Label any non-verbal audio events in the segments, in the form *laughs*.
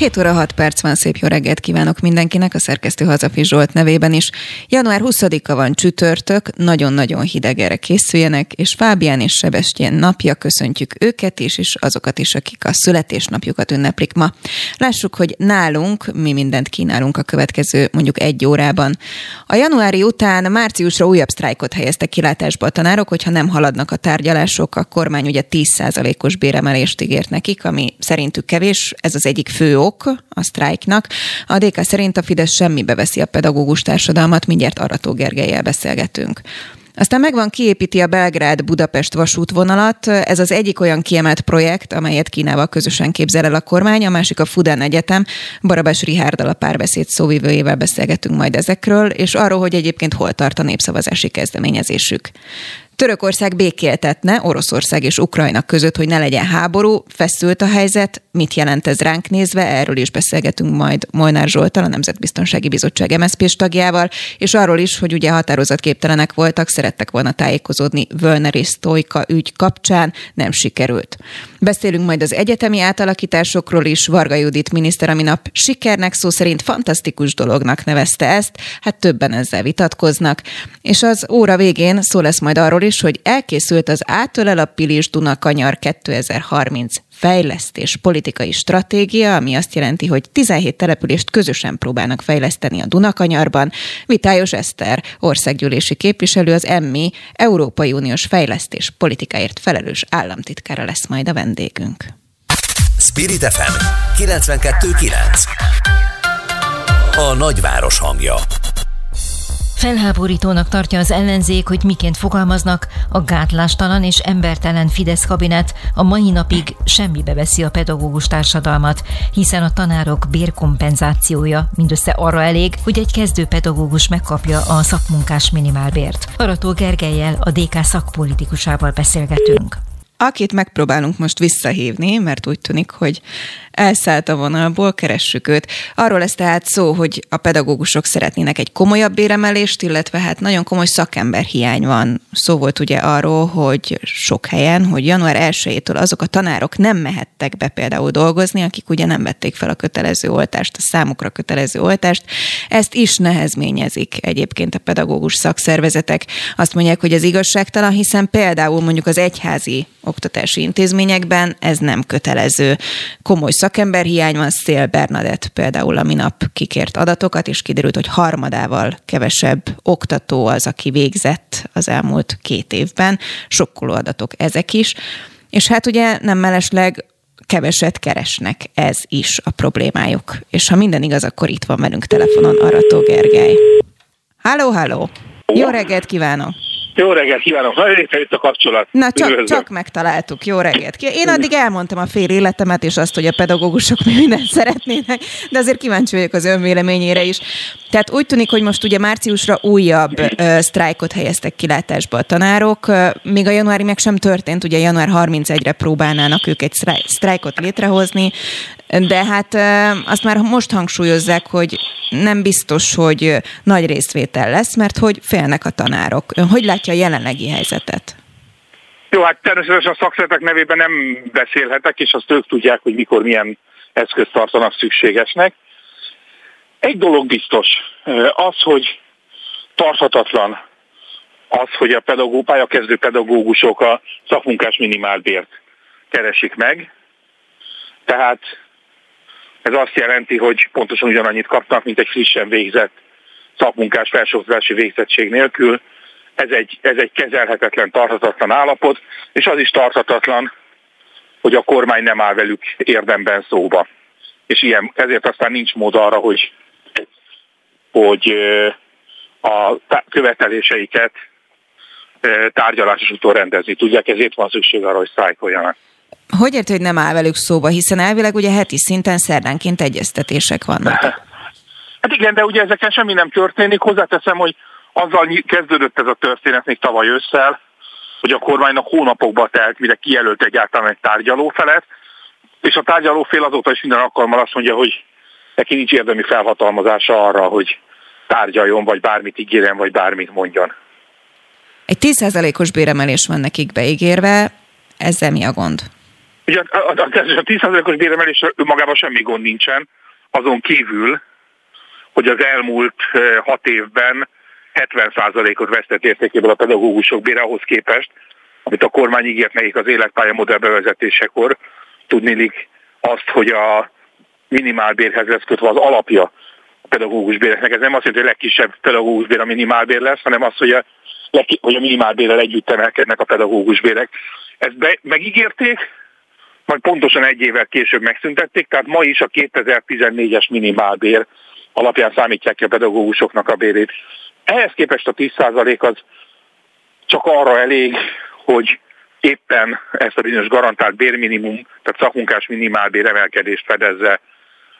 7 óra 6 perc van, szép jó reggelt kívánok mindenkinek, a szerkesztő Hazafi Zsolt nevében is. Január 20-a van csütörtök, nagyon-nagyon hideg erre készüljenek, és Fábián és Sebestyén napja, köszöntjük őket is, és azokat is, akik a születésnapjukat ünneplik ma. Lássuk, hogy nálunk mi mindent kínálunk a következő mondjuk egy órában. A januári után márciusra újabb sztrájkot helyeztek kilátásba a tanárok, hogyha nem haladnak a tárgyalások, a kormány ugye 10%-os béremelést ígért nekik, ami szerintük kevés, ez az egyik fő ok, ok a sztrájknak. A DK szerint a Fidesz semmibe veszi a pedagógus társadalmat, mindjárt Arató Gergelyel beszélgetünk. Aztán megvan, kiépíti a Belgrád-Budapest vasútvonalat. Ez az egyik olyan kiemelt projekt, amelyet Kínával közösen képzel el a kormány, a másik a Fudan Egyetem. Barabás Rihárdal a párbeszéd szóvivőjével beszélgetünk majd ezekről, és arról, hogy egyébként hol tart a népszavazási kezdeményezésük. Törökország békéltetne Oroszország és Ukrajna között, hogy ne legyen háború, feszült a helyzet. Mit jelent ez ránk nézve? Erről is beszélgetünk majd Molnár Zsoltal, a Nemzetbiztonsági Bizottság MSZP-s tagjával, és arról is, hogy ugye határozatképtelenek voltak, szerettek volna tájékozódni Völner és Sztojka ügy kapcsán, nem sikerült. Beszélünk majd az egyetemi átalakításokról is. Varga Judit miniszter, ami nap sikernek szó szerint fantasztikus dolognak nevezte ezt, hát többen ezzel vitatkoznak. És az óra végén szó lesz majd arról is, hogy elkészült az Átölel a Pilis Dunakanyar 2030 fejlesztés politikai stratégia, ami azt jelenti, hogy 17 települést közösen próbálnak fejleszteni a Dunakanyarban. Vitályos Eszter, országgyűlési képviselő, az EMMI, Európai Uniós fejlesztés politikáért felelős államtitkára lesz majd a vendégünk. Spirit FM 92.9 A nagyváros hangja Felháborítónak tartja az ellenzék, hogy miként fogalmaznak, a gátlástalan és embertelen Fidesz kabinet a mai napig semmibe veszi a pedagógus társadalmat, hiszen a tanárok bérkompenzációja mindössze arra elég, hogy egy kezdő pedagógus megkapja a szakmunkás minimálbért. Arató Gergelyel, a DK szakpolitikusával beszélgetünk. Akit megpróbálunk most visszahívni, mert úgy tűnik, hogy elszállt a vonalból, keressük őt. Arról lesz tehát szó, hogy a pedagógusok szeretnének egy komolyabb béremelést, illetve hát nagyon komoly szakember hiány van. Szó volt ugye arról, hogy sok helyen, hogy január 1-től azok a tanárok nem mehettek be például dolgozni, akik ugye nem vették fel a kötelező oltást, a számukra kötelező oltást. Ezt is nehezményezik egyébként a pedagógus szakszervezetek. Azt mondják, hogy ez igazságtalan, hiszen például mondjuk az egyházi oktatási intézményekben ez nem kötelező. Komoly szakemberhiány van, Szél Bernadett például a minap kikért adatokat, és kiderült, hogy harmadával kevesebb oktató az, aki végzett az elmúlt két évben. Sokkoló adatok ezek is. És hát ugye nem mellesleg keveset keresnek, ez is a problémájuk. És ha minden igaz, akkor itt van velünk telefonon Arató Gergely. Halló, halló! Jó reggelt kívánok! Jó reggelt kívánok! Nagyon jött a kapcsolat. Na, csak, csak megtaláltuk. Jó reggelt! Én addig elmondtam a fél életemet, és azt, hogy a pedagógusok mi mindent szeretnének, de azért kíváncsi vagyok az önvéleményére is. Tehát úgy tűnik, hogy most ugye márciusra újabb uh, sztrájkot helyeztek kilátásba a tanárok, még a januári meg sem történt, ugye január 31-re próbálnának ők egy sztrájkot létrehozni, de hát azt már most hangsúlyozzák, hogy nem biztos, hogy nagy részvétel lesz, mert hogy félnek a tanárok. Ön hogy látja a jelenlegi helyzetet? Jó, hát természetesen a szakszeretek nevében nem beszélhetek, és azt ők tudják, hogy mikor milyen eszközt tartanak szükségesnek. Egy dolog biztos, az, hogy tarthatatlan az, hogy a pedagóg, pályakezdő pedagógusok a szakmunkás minimálbért keresik meg. Tehát ez azt jelenti, hogy pontosan ugyanannyit kapnak, mint egy frissen végzett szakmunkás felsőoktatási végzettség nélkül. Ez egy, ez egy kezelhetetlen, tarthatatlan állapot, és az is tarthatatlan, hogy a kormány nem áll velük érdemben szóba. És ilyen, ezért aztán nincs mód arra, hogy, hogy a követeléseiket tárgyalásos úton rendezni tudják, ezért van szükség arra, hogy sztrájkoljanak. Hogy érti, hogy nem áll velük szóba, hiszen elvileg ugye heti szinten szerdánként egyeztetések vannak. *laughs* Hát igen, de ugye ezeken semmi nem történik. Hozzáteszem, hogy azzal kezdődött ez a történet még tavaly ősszel, hogy a kormánynak hónapokba telt, mire kijelölt egyáltalán egy tárgyalófelet, és a tárgyalófél azóta is minden alkalommal azt mondja, hogy neki nincs érdemi felhatalmazása arra, hogy tárgyaljon, vagy bármit ígérjen, vagy bármit mondjon. Egy 10%-os béremelés van nekik beígérve, ezzel mi a gond? Ugye a, a, a 10%-os béremelés magában semmi gond nincsen, azon kívül, hogy az elmúlt hat évben 70%-ot vesztett értékéből a pedagógusok bére ahhoz képest, amit a kormány ígért nekik az életpálya modell bevezetésekor, tudnélik azt, hogy a minimálbérhez lesz kötve az alapja a pedagógus béreknek. Ez nem azt jelenti, hogy a legkisebb pedagógus bér a minimálbér lesz, hanem az, hogy a, hogy a minimálbérrel együtt emelkednek a pedagógus bérek. Ezt be, megígérték, majd pontosan egy évvel később megszüntették, tehát ma is a 2014-es minimálbér alapján számítják ki a pedagógusoknak a bérét. Ehhez képest a 10% az csak arra elég, hogy éppen ezt a bizonyos garantált bérminimum, tehát szakmunkás minimálbér emelkedést fedezze.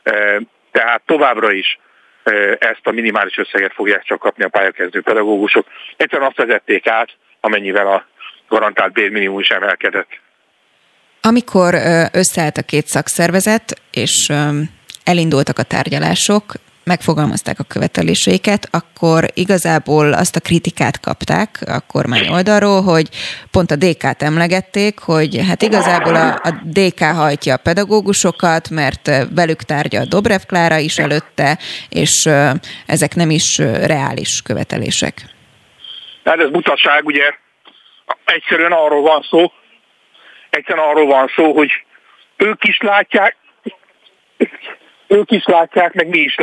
E, tehát továbbra is e, ezt a minimális összeget fogják csak kapni a pályakezdő pedagógusok. Egyszerűen azt vezették át, amennyivel a garantált bérminimum is emelkedett. Amikor összeállt a két szakszervezet, és elindultak a tárgyalások, megfogalmazták a követeléseiket, akkor igazából azt a kritikát kapták a kormány oldalról, hogy pont a DK-t emlegették, hogy hát igazából a, a DK hajtja a pedagógusokat, mert velük tárgyal Dobrev Klára is előtte, és ezek nem is reális követelések. Hát ez butaság, ugye egyszerűen arról van szó, egyszerűen arról van szó, hogy ők is látják, ők is látják, meg mi is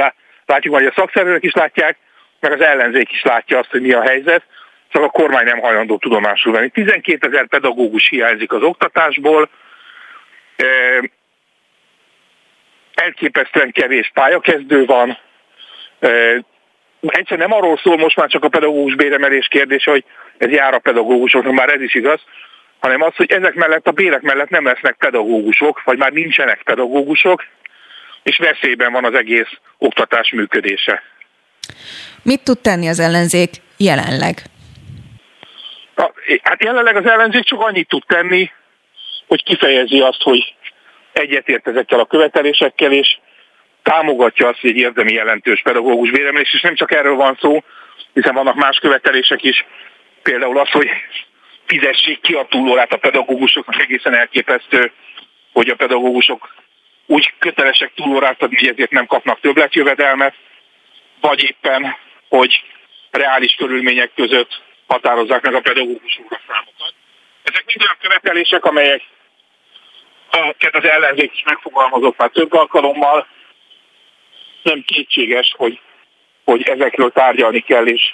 látjuk hogy a szakszervezők is látják, meg az ellenzék is látja azt, hogy mi a helyzet, csak a kormány nem hajlandó tudomásul venni. 12 ezer pedagógus hiányzik az oktatásból, elképesztően kevés pályakezdő van, egyszer nem arról szól most már csak a pedagógus béremelés kérdése, hogy ez jár a pedagógusoknak, már ez is igaz, hanem az, hogy ezek mellett a bérek mellett nem lesznek pedagógusok, vagy már nincsenek pedagógusok, és veszélyben van az egész oktatás működése. Mit tud tenni az ellenzék jelenleg? Hát jelenleg az ellenzék csak annyit tud tenni, hogy kifejezi azt, hogy egyetért ezekkel a követelésekkel, és támogatja azt, hogy egy érdemi jelentős pedagógus vélemelés, és nem csak erről van szó, hiszen vannak más követelések is, például az, hogy fizessék ki a túlórát a pedagógusoknak, egészen elképesztő, hogy a pedagógusok úgy kötelesek túlórát adni, hogy ezért nem kapnak többletjövedelmet, vagy éppen, hogy reális körülmények között határozzák meg a pedagógus számokat. Ezek mind olyan követelések, amelyek az ellenzék is megfogalmazott már több alkalommal. Nem kétséges, hogy, hogy ezekről tárgyalni kell, és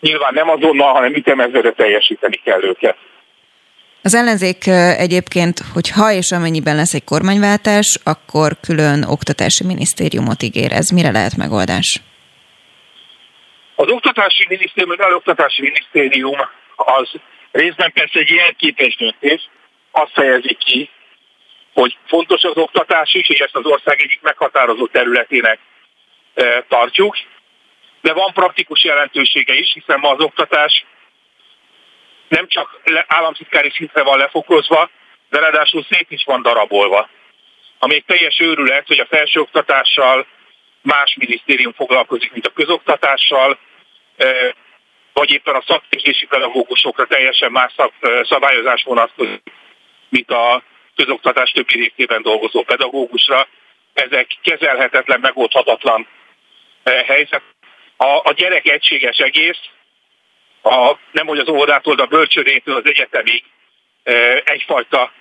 nyilván nem azonnal, hanem ütemezőre teljesíteni kell őket. Az ellenzék egyébként, hogy ha és amennyiben lesz egy kormányváltás, akkor külön oktatási minisztériumot ígér. Ez mire lehet megoldás? Az oktatási minisztérium, az oktatási minisztérium az részben persze egy jelképes döntés, azt fejezi ki, hogy fontos az oktatás is, és ezt az ország egyik meghatározó területének tartjuk, de van praktikus jelentősége is, hiszen ma az oktatás nem csak államtitkári szintre van lefokozva, de ráadásul szét is van darabolva. Ami egy teljes őrület, hogy a felsőoktatással más minisztérium foglalkozik, mint a közoktatással, vagy éppen a szakképzési pedagógusokra teljesen más szabályozás vonatkozik, mint a közoktatás többi részében dolgozó pedagógusra. Ezek kezelhetetlen, megoldhatatlan helyzet. A, a gyerek egységes egész, a, nem hogy az óvodától, de a bölcsődétől az egyetemig egyfajta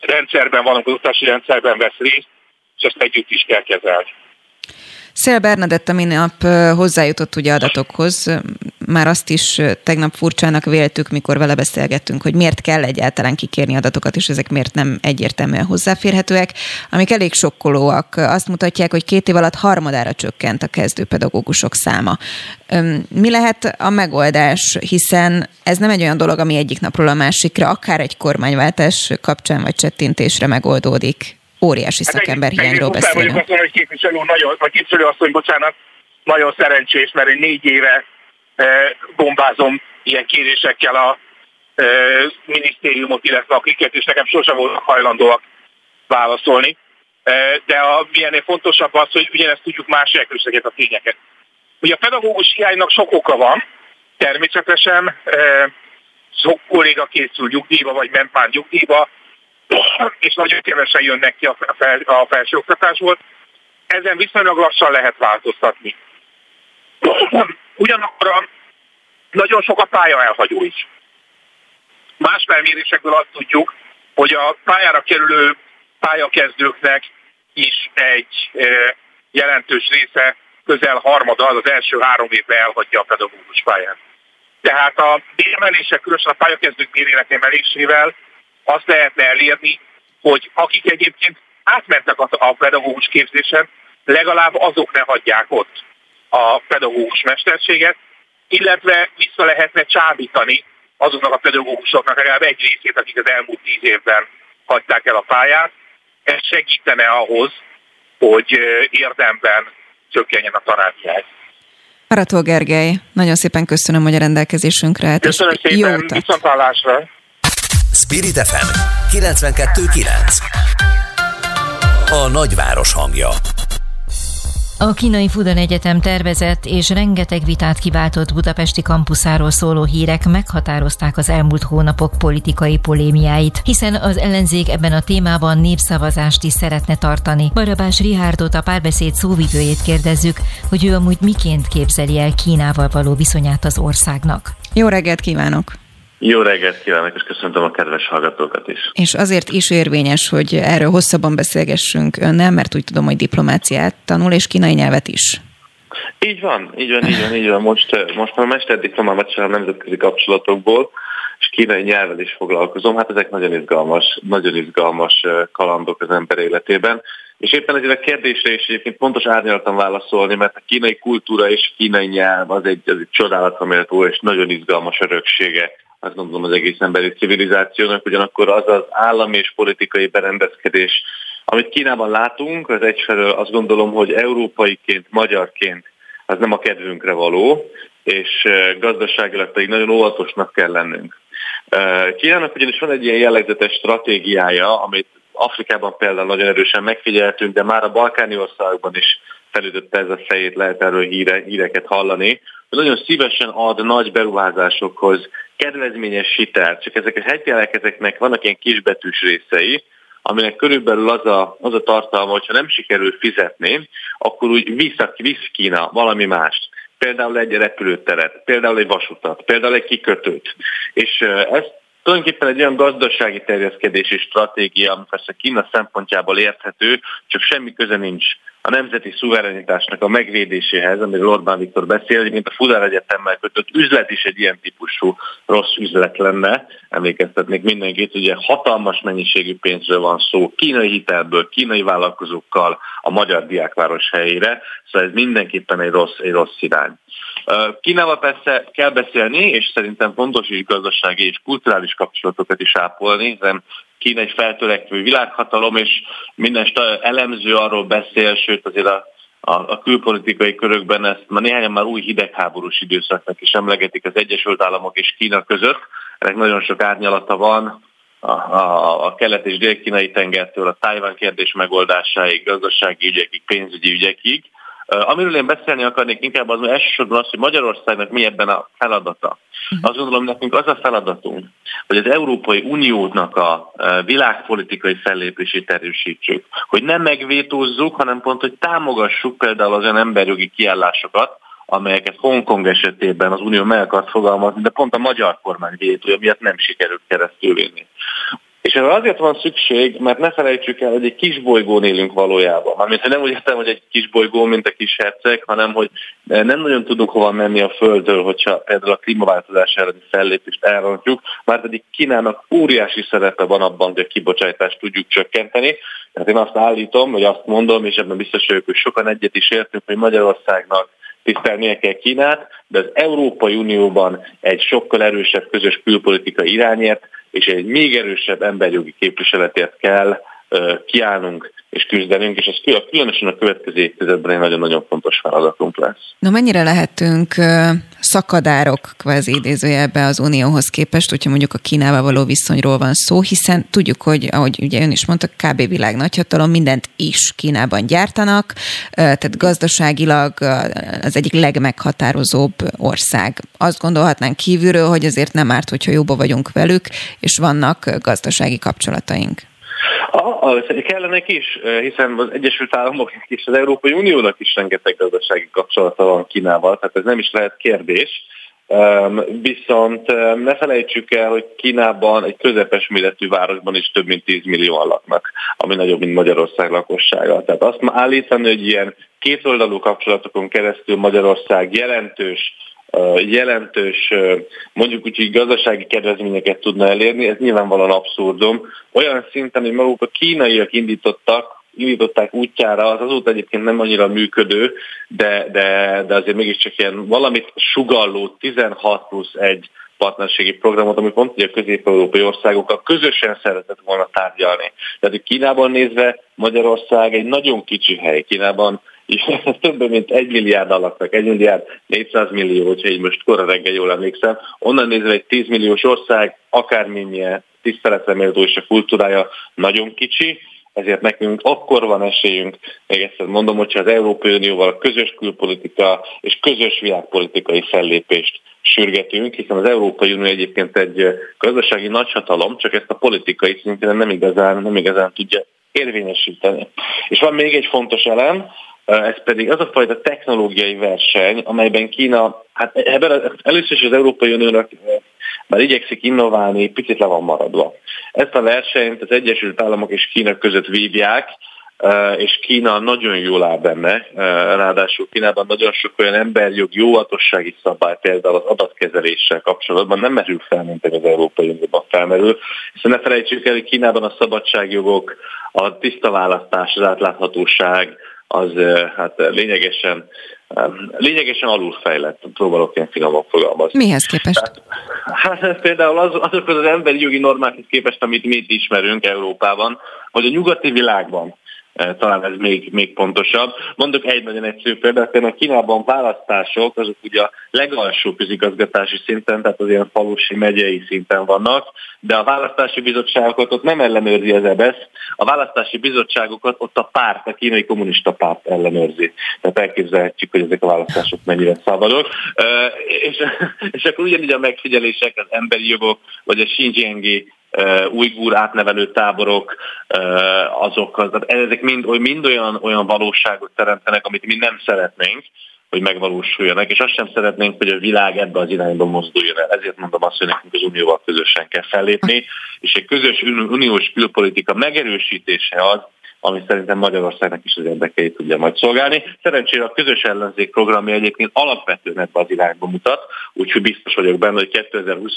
rendszerben van, az oktatási rendszerben vesz részt, és ezt együtt is kell kezelni. Szél Bernadett a minap hozzájutott ugye adatokhoz. Már azt is tegnap furcsának véltük, mikor vele beszélgettünk, hogy miért kell egyáltalán kikérni adatokat, és ezek miért nem egyértelműen hozzáférhetőek, amik elég sokkolóak. Azt mutatják, hogy két év alatt harmadára csökkent a kezdőpedagógusok száma. Mi lehet a megoldás, hiszen ez nem egy olyan dolog, ami egyik napról a másikra, akár egy kormánywáltás kapcsán vagy csettintésre megoldódik óriási hát szakember hiányról beszélünk. Azt mondom, hogy képviselő nagyon, vagy képviselő asszony, bocsánat, nagyon szerencsés, mert én négy éve bombázom ilyen kérésekkel a minisztériumot, illetve a kiket, és nekem sosem voltak hajlandóak válaszolni. de a, milyen fontosabb az, hogy ugyanezt tudjuk másik ezeket a tényeket. Ugye a pedagógus hiánynak sok oka van, természetesen sok kolléga készül nyugdíjba, vagy ment már nyugdíjba, *clears throat* és nagyon kevesen jönnek ki a, fel, a felsőoktatásból. Ezen viszonylag lassan lehet változtatni. *clears throat* Ugyanakkor nagyon sok a pálya elhagyó is. Más felmérésekből azt tudjuk, hogy a pályára kerülő pályakezdőknek is egy jelentős része, közel harmada az az első három évben elhagyja a pedagógus pályát. Tehát a béremelések, különösen a pályakezdők bérének emelésével azt lehetne elérni, hogy akik egyébként átmentek a pedagógus képzésen, legalább azok ne hagyják ott a pedagógus mesterséget, illetve vissza lehetne csábítani azoknak a pedagógusoknak legalább egy részét, akik az elmúlt tíz évben hagyták el a pályát. Ez segítene ahhoz, hogy érdemben csökkenjen a tanárhiány. Arató Gergely, nagyon szépen köszönöm, hogy a rendelkezésünkre állt. Köszönöm szépen, viszontlátásra! Spirit FM 92.9 A nagyváros hangja a kínai Fudan Egyetem tervezett és rengeteg vitát kiváltott budapesti kampuszáról szóló hírek meghatározták az elmúlt hónapok politikai polémiáit, hiszen az ellenzék ebben a témában népszavazást is szeretne tartani. Barabás Rihárdot a párbeszéd szóvivőjét kérdezzük, hogy ő amúgy miként képzeli el Kínával való viszonyát az országnak. Jó reggelt kívánok! Jó reggelt kívánok, és köszöntöm a kedves hallgatókat is. És azért is érvényes, hogy erről hosszabban beszélgessünk önnel, mert úgy tudom, hogy diplomáciát tanul, és kínai nyelvet is. Így van, így van, így van, így van. Most, most már mesterdiplomámat sem nemzetközi kapcsolatokból, és kínai nyelvvel is foglalkozom. Hát ezek nagyon izgalmas, nagyon izgalmas kalandok az ember életében. És éppen ezért a kérdésre is egyébként pontos árnyalatan válaszolni, mert a kínai kultúra és a kínai nyelv az egy, az egy csodálatra méltó és nagyon izgalmas öröksége azt gondolom az egész emberi civilizációnak, ugyanakkor az az állami és politikai berendezkedés, amit Kínában látunk, az egyfelől azt gondolom, hogy európaiként, magyarként az nem a kedvünkre való, és gazdaságilag pedig nagyon óvatosnak kell lennünk. Kínának ugyanis van egy ilyen jellegzetes stratégiája, amit Afrikában például nagyon erősen megfigyeltünk, de már a balkáni országokban is felütötte ez a fejét, lehet erről híre, híreket hallani, nagyon szívesen ad nagy beruházásokhoz kedvezményes hitelt, csak ezek a hegyjelek, ezeknek vannak ilyen kisbetűs részei, aminek körülbelül az a, az a tartalma, hogyha nem sikerül fizetni, akkor úgy vissza, visz Kína valami mást. Például egy repülőteret, például egy vasutat, például egy kikötőt. És ez tulajdonképpen egy olyan gazdasági terjeszkedési stratégia, ami persze Kína szempontjából érthető, csak semmi köze nincs a nemzeti szuverenitásnak a megvédéséhez, amiről Orbán Viktor beszél, mint a Fudár Egyetemmel kötött üzlet is egy ilyen típusú rossz üzlet lenne. Emlékeztetnék mindenkit, ugye hatalmas mennyiségű pénzről van szó, kínai hitelből, kínai vállalkozókkal a magyar diákváros helyére, szóval ez mindenképpen egy rossz, egy rossz irány. Kínával persze kell beszélni, és szerintem fontos is gazdasági és kulturális kapcsolatokat is ápolni, hiszen Kína egy feltörekvő világhatalom, és minden elemző arról beszél, sőt azért a, a, a külpolitikai körökben ezt már néhányan már új hidegháborús időszaknak is emlegetik az Egyesült Államok és Kína között. Ennek nagyon sok árnyalata van, a, a, a kelet- és dél-kínai tengertől a Tájván kérdés megoldásáig, gazdasági ügyekig, pénzügyi ügyekig. Amiről én beszélni akarnék inkább az elsősorban az, hogy Magyarországnak mi ebben a feladata. Mhm. Azt gondolom, nekünk az a feladatunk, hogy az Európai Uniónak a világpolitikai fellépését erősítsük. Hogy nem megvétózzuk, hanem pont, hogy támogassuk például az olyan emberjogi kiállásokat, amelyeket Hongkong esetében az Unió meg akart fogalmazni, de pont a magyar kormány vétója miatt nem sikerült keresztülvinni. És erre azért van szükség, mert ne felejtsük el, hogy egy kis bolygón élünk valójában. Mármint, hogy nem úgy értem, hogy egy kis bolygó, mint a kis herceg, hanem hogy nem nagyon tudunk hova menni a Földről, hogyha például a klímaváltozás elleni fellépést elrontjuk, már pedig Kínának óriási szerepe van abban, hogy a kibocsátást tudjuk csökkenteni. Tehát én azt állítom, vagy azt mondom, és ebben biztos vagyok, hogy sokan egyet is értünk, hogy Magyarországnak tisztelnie kell Kínát, de az Európai Unióban egy sokkal erősebb közös külpolitika irányért, és egy még erősebb emberjogi képviseletért kell kiállnunk és küzdenünk, és ez különösen a következő évtizedben egy nagyon-nagyon fontos feladatunk lesz. Na mennyire lehetünk szakadárok kvázi idézőjelbe az Unióhoz képest, hogyha mondjuk a Kínával való viszonyról van szó, hiszen tudjuk, hogy ahogy ugye ön is mondta, kb. világ nagyhatalom mindent is Kínában gyártanak, tehát gazdaságilag az egyik legmeghatározóbb ország. Azt gondolhatnánk kívülről, hogy azért nem árt, hogyha jóba vagyunk velük, és vannak gazdasági kapcsolataink. A, kellenek is, hiszen az Egyesült Államok és az Európai Uniónak is rengeteg gazdasági kapcsolata van Kínával, tehát ez nem is lehet kérdés. Viszont ne felejtsük el, hogy Kínában egy közepes méretű városban is több mint 10 millió laknak, ami nagyobb, mint Magyarország lakossága. Tehát azt állítani, hogy ilyen kétoldalú kapcsolatokon keresztül Magyarország jelentős jelentős, mondjuk úgy, hogy gazdasági kedvezményeket tudna elérni, ez nyilvánvalóan abszurdum. Olyan szinten, hogy maguk a kínaiak indítottak, indították útjára, az azóta egyébként nem annyira működő, de, de, de azért mégiscsak ilyen valamit sugalló 16 plusz 1 partnerségi programot, ami pont ugye a közép-európai országokkal közösen szeretett volna tárgyalni. Tehát Kínában nézve Magyarország egy nagyon kicsi hely. Kínában *laughs* több mint egy milliárd alaknak, egy milliárd 400 millió, hogyha így most korra reggel jól emlékszem. Onnan nézve egy 10 milliós ország, akármilyen tiszteletre méltó és a kultúrája nagyon kicsi, ezért nekünk akkor van esélyünk, még egyszer mondom, hogyha az Európai Unióval közös külpolitika és közös világpolitikai fellépést sürgetünk, hiszen az Európai Unió egyébként egy gazdasági nagyhatalom, csak ezt a politikai szintén nem igazán, nem igazán tudja érvényesíteni. És van még egy fontos elem, ez pedig az a fajta technológiai verseny, amelyben Kína, hát ebben először is az Európai Uniónak már igyekszik innoválni, picit le van maradva. Ezt a versenyt az Egyesült Államok és Kína között vívják, és Kína nagyon jól áll benne, ráadásul Kínában nagyon sok olyan emberjog, jóatossági szabály például az adatkezeléssel kapcsolatban nem merül fel, mint az Európai Unióban felmerül, hiszen ne felejtsük el, hogy Kínában a szabadságjogok, a tiszta választás, az átláthatóság, az hát lényegesen, lényegesen alulfejlett, próbálok ilyen finoman fogalmazni. Mihez képest? Hát, hát például az, azokhoz az emberi jogi normákhoz képest, amit mi itt ismerünk Európában, vagy a nyugati világban talán ez még, még pontosabb. Mondok egy nagyon egyszerű példát, például Kínában választások, azok ugye a legalsó közigazgatási szinten, tehát az ilyen falusi megyei szinten vannak, de a választási bizottságokat ott nem ellenőrzi az EBSZ, e a választási bizottságokat ott a párt, a kínai kommunista párt ellenőrzi. Tehát elképzelhetjük, hogy ezek a választások mennyire szabadok. És, és akkor ugyanígy a megfigyelések, az emberi jogok, vagy a Xinjiangi újgúr átnevelő táborok, azok, ezek mind, mind olyan, olyan valóságot teremtenek, amit mi nem szeretnénk, hogy megvalósuljanak, és azt sem szeretnénk, hogy a világ ebbe az irányba mozduljon el. Ezért mondom azt, hogy nekünk az unióval közösen kell fellépni, és egy közös uniós külpolitika megerősítése az, ami szerintem Magyarországnak is az érdekeit tudja majd szolgálni. Szerencsére a közös ellenzék programja egyébként alapvetően ebbe az irányba mutat, úgyhogy biztos vagyok benne, hogy 2020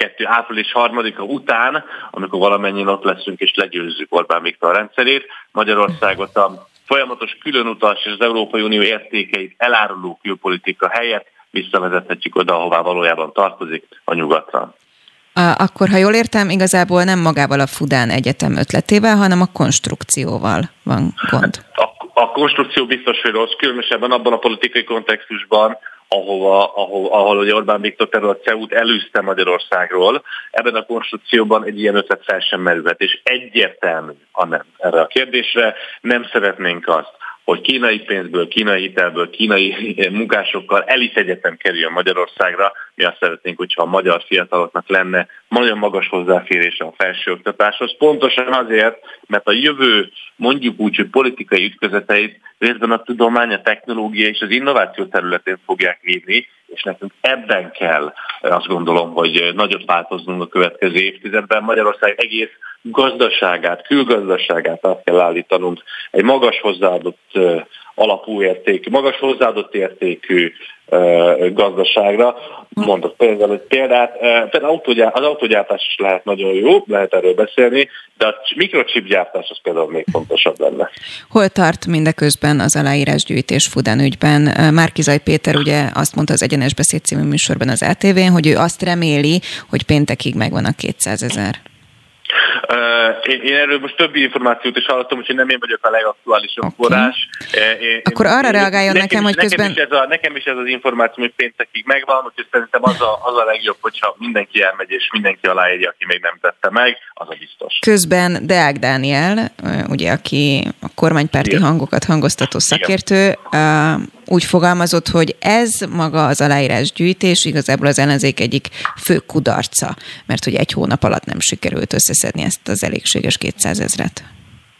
2. április 3-a után, amikor valamennyien ott leszünk és legyőzzük Orbán Viktor rendszerét, Magyarországot a folyamatos különutas és az Európai Unió értékeit eláruló külpolitika helyett visszavezethetjük oda, ahová valójában tartozik, a nyugatra. Akkor, ha jól értem, igazából nem magával a Fudán Egyetem ötletével, hanem a konstrukcióval van gond. A, a konstrukció biztos, hogy rossz, különösebben abban a politikai kontextusban, ahova, ahol, ahol ugye Orbán Viktor például a CEU-t elűzte Magyarországról, ebben a konstrukcióban egy ilyen ötlet fel sem merülhet, és egyértelmű a nem erre a kérdésre. Nem szeretnénk azt, hogy kínai pénzből, kínai hitelből, kínai *laughs* munkásokkal elit egyetem kerüljön Magyarországra. Mi azt szeretnénk, hogyha a magyar fiataloknak lenne nagyon magas hozzáférése a felsőoktatáshoz. Pontosan azért, mert a jövő mondjuk úgy, hogy politikai ütközeteit részben a tudomány, a technológia és az innováció területén fogják vívni, és nekünk ebben kell azt gondolom, hogy nagyot változnunk a következő évtizedben. Magyarország egész gazdaságát, külgazdaságát át kell állítanunk egy magas hozzáadott alapú értékű, magas hozzáadott értékű gazdaságra. Mondok például egy példát, például az autógyártás is lehet nagyon jó, lehet erről beszélni, de a mikrochip gyártás az például még fontosabb lenne. Hol tart mindeközben az aláírásgyűjtés Fudán ügyben? Márkizaj Péter ugye azt mondta az Egyenes Beszéd című műsorban az ATV-n, hogy ő azt reméli, hogy péntekig megvan a 200 ezer. Én, én erről most többi információt is hallottam, úgyhogy nem én vagyok a legaktuálisabb okay. forrás. Én, Akkor arra én, reagáljon nekem, nekem hogy közben... Nekem is, ez a, nekem is ez az információ, hogy péntekig megvan, úgyhogy szerintem az a, az a legjobb, hogyha mindenki elmegy és mindenki aláírja, aki még nem tette meg, az a biztos. Közben Deák Dániel, ugye, aki a kormánypárti Igen. hangokat hangoztató szakértő, Igen úgy fogalmazott, hogy ez maga az aláírásgyűjtés igazából az ellenzék egyik fő kudarca, mert hogy egy hónap alatt nem sikerült összeszedni ezt az elégséges 200 ezret.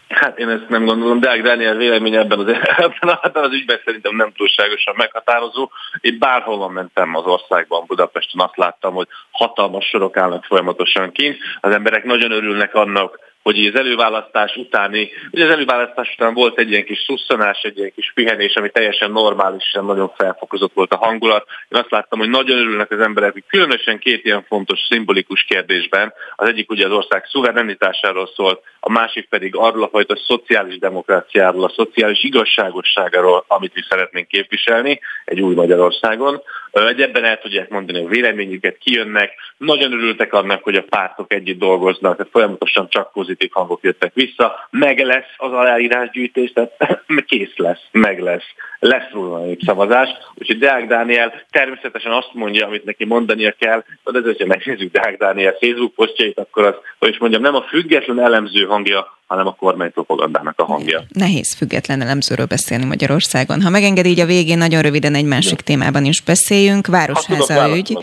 Hát én ezt nem gondolom, de Daniel vélemény ebben az, *laughs* ebben az ügyben szerintem nem túlságosan meghatározó. Én bárhol mentem az országban, Budapesten azt láttam, hogy hatalmas sorok állnak folyamatosan kint. Az emberek nagyon örülnek annak, hogy az előválasztás utáni, ugye az előválasztás után volt egy ilyen kis szusszanás, egy ilyen kis pihenés, ami teljesen normális, és nagyon felfokozott volt a hangulat. Én azt láttam, hogy nagyon örülnek az emberek, hogy különösen két ilyen fontos, szimbolikus kérdésben, az egyik ugye az ország szuverenitásáról szólt, a másik pedig arról a fajta szociális demokráciáról, a szociális igazságosságáról, amit mi szeretnénk képviselni egy új Magyarországon. Egy ebben el tudják mondani a véleményüket, kijönnek, nagyon örültek annak, hogy a pártok együtt dolgoznak, tehát folyamatosan csak pozitív hangok jöttek vissza, meg lesz az aláírásgyűjtés, tehát *clears throat* kész lesz, meg lesz, lesz róla egy szavazás. Úgyhogy Deák Dániel természetesen azt mondja, amit neki mondania kell, de ez, hogyha megnézzük Deák Dániel Facebook posztjait, akkor az, hogy is mondjam, nem a független elemző hangja, hanem a kormány propagandának a hangja. Nehéz független elemzőről beszélni Magyarországon. Ha megengedi, így a végén nagyon röviden egy másik ja. témában is beszéljünk. Városháza ügy.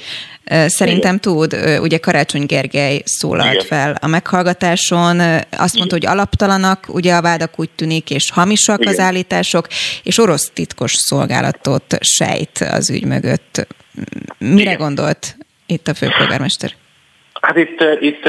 Szerintem Igen. tud, ugye Karácsony Gergely szólalt Igen. fel a meghallgatáson, azt mondta, Igen. hogy alaptalanak, ugye a vádak úgy tűnik, és hamisak Igen. az állítások, és orosz titkos szolgálatot sejt az ügy mögött. Mire Igen. gondolt itt a főpolgármester? Hát itt, itt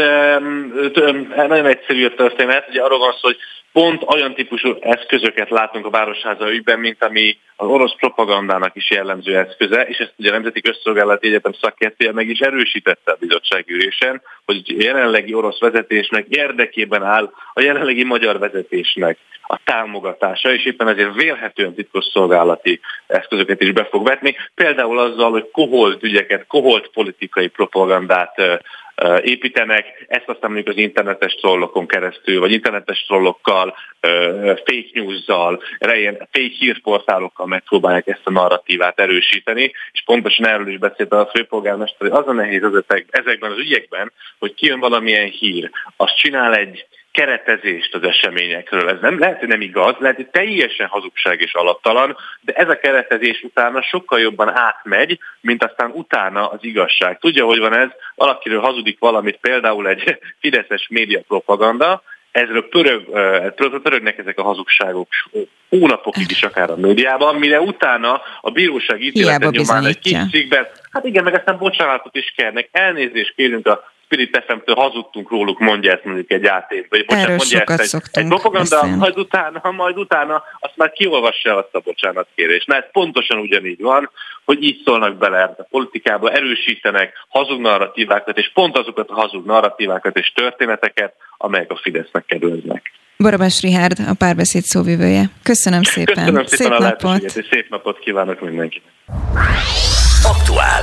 nagyon egyszerű a történet, ugye arról van szó, hogy pont olyan típusú eszközöket látunk a Városháza ügyben, mint ami az orosz propagandának is jellemző eszköze, és ezt ugye a Nemzeti Közszolgálati Egyetem szakértője meg is erősítette a bizottságülésen, hogy a jelenlegi orosz vezetésnek érdekében áll a jelenlegi magyar vezetésnek a támogatása, és éppen ezért vélhetően titkos szolgálati eszközöket is be fog vetni, például azzal, hogy koholt ügyeket, koholt politikai propagandát építenek, ezt aztán mondjuk az internetes trollokon keresztül, vagy internetes trollokkal, fake news-zal, fake hírportálokkal megpróbálják ezt a narratívát erősíteni, és pontosan erről is beszélt a főpolgármester, hogy az a nehéz ezekben az ügyekben, hogy kijön valamilyen hír, azt csinál egy keretezést az eseményekről. Ez nem lehet, hogy nem igaz, lehet, hogy teljesen hazugság és alaptalan, de ez a keretezés utána sokkal jobban átmegy, mint aztán utána az igazság. Tudja, hogy van ez? Valakiről hazudik valamit, például egy fideszes média propaganda, ezről pörög, pörögnek ezek a hazugságok hónapokig is akár a médiában, mire utána a bíróság ítéletet nyomán egy kis cikkben, hát igen, meg aztán bocsánatot is kérnek, elnézést kérünk a Spirit FM-től hazudtunk róluk, mondja ezt mondjuk egy átév, vagy bocsánat, mondja ezt egy, egy propaganda, majd utána, majd utána azt már kiolvassa azt a bocsánatkérést. Na ez pontosan ugyanígy van, hogy így szólnak bele a politikába, erősítenek hazug narratívákat, és pont azokat a hazug narratívákat és történeteket, amelyek a Fidesznek kerülnek. Barabás Rihárd, a párbeszéd szóvivője. Köszönöm szépen. Köszönöm szépen szép a napot. és szép napot kívánok mindenkinek. Aktuál.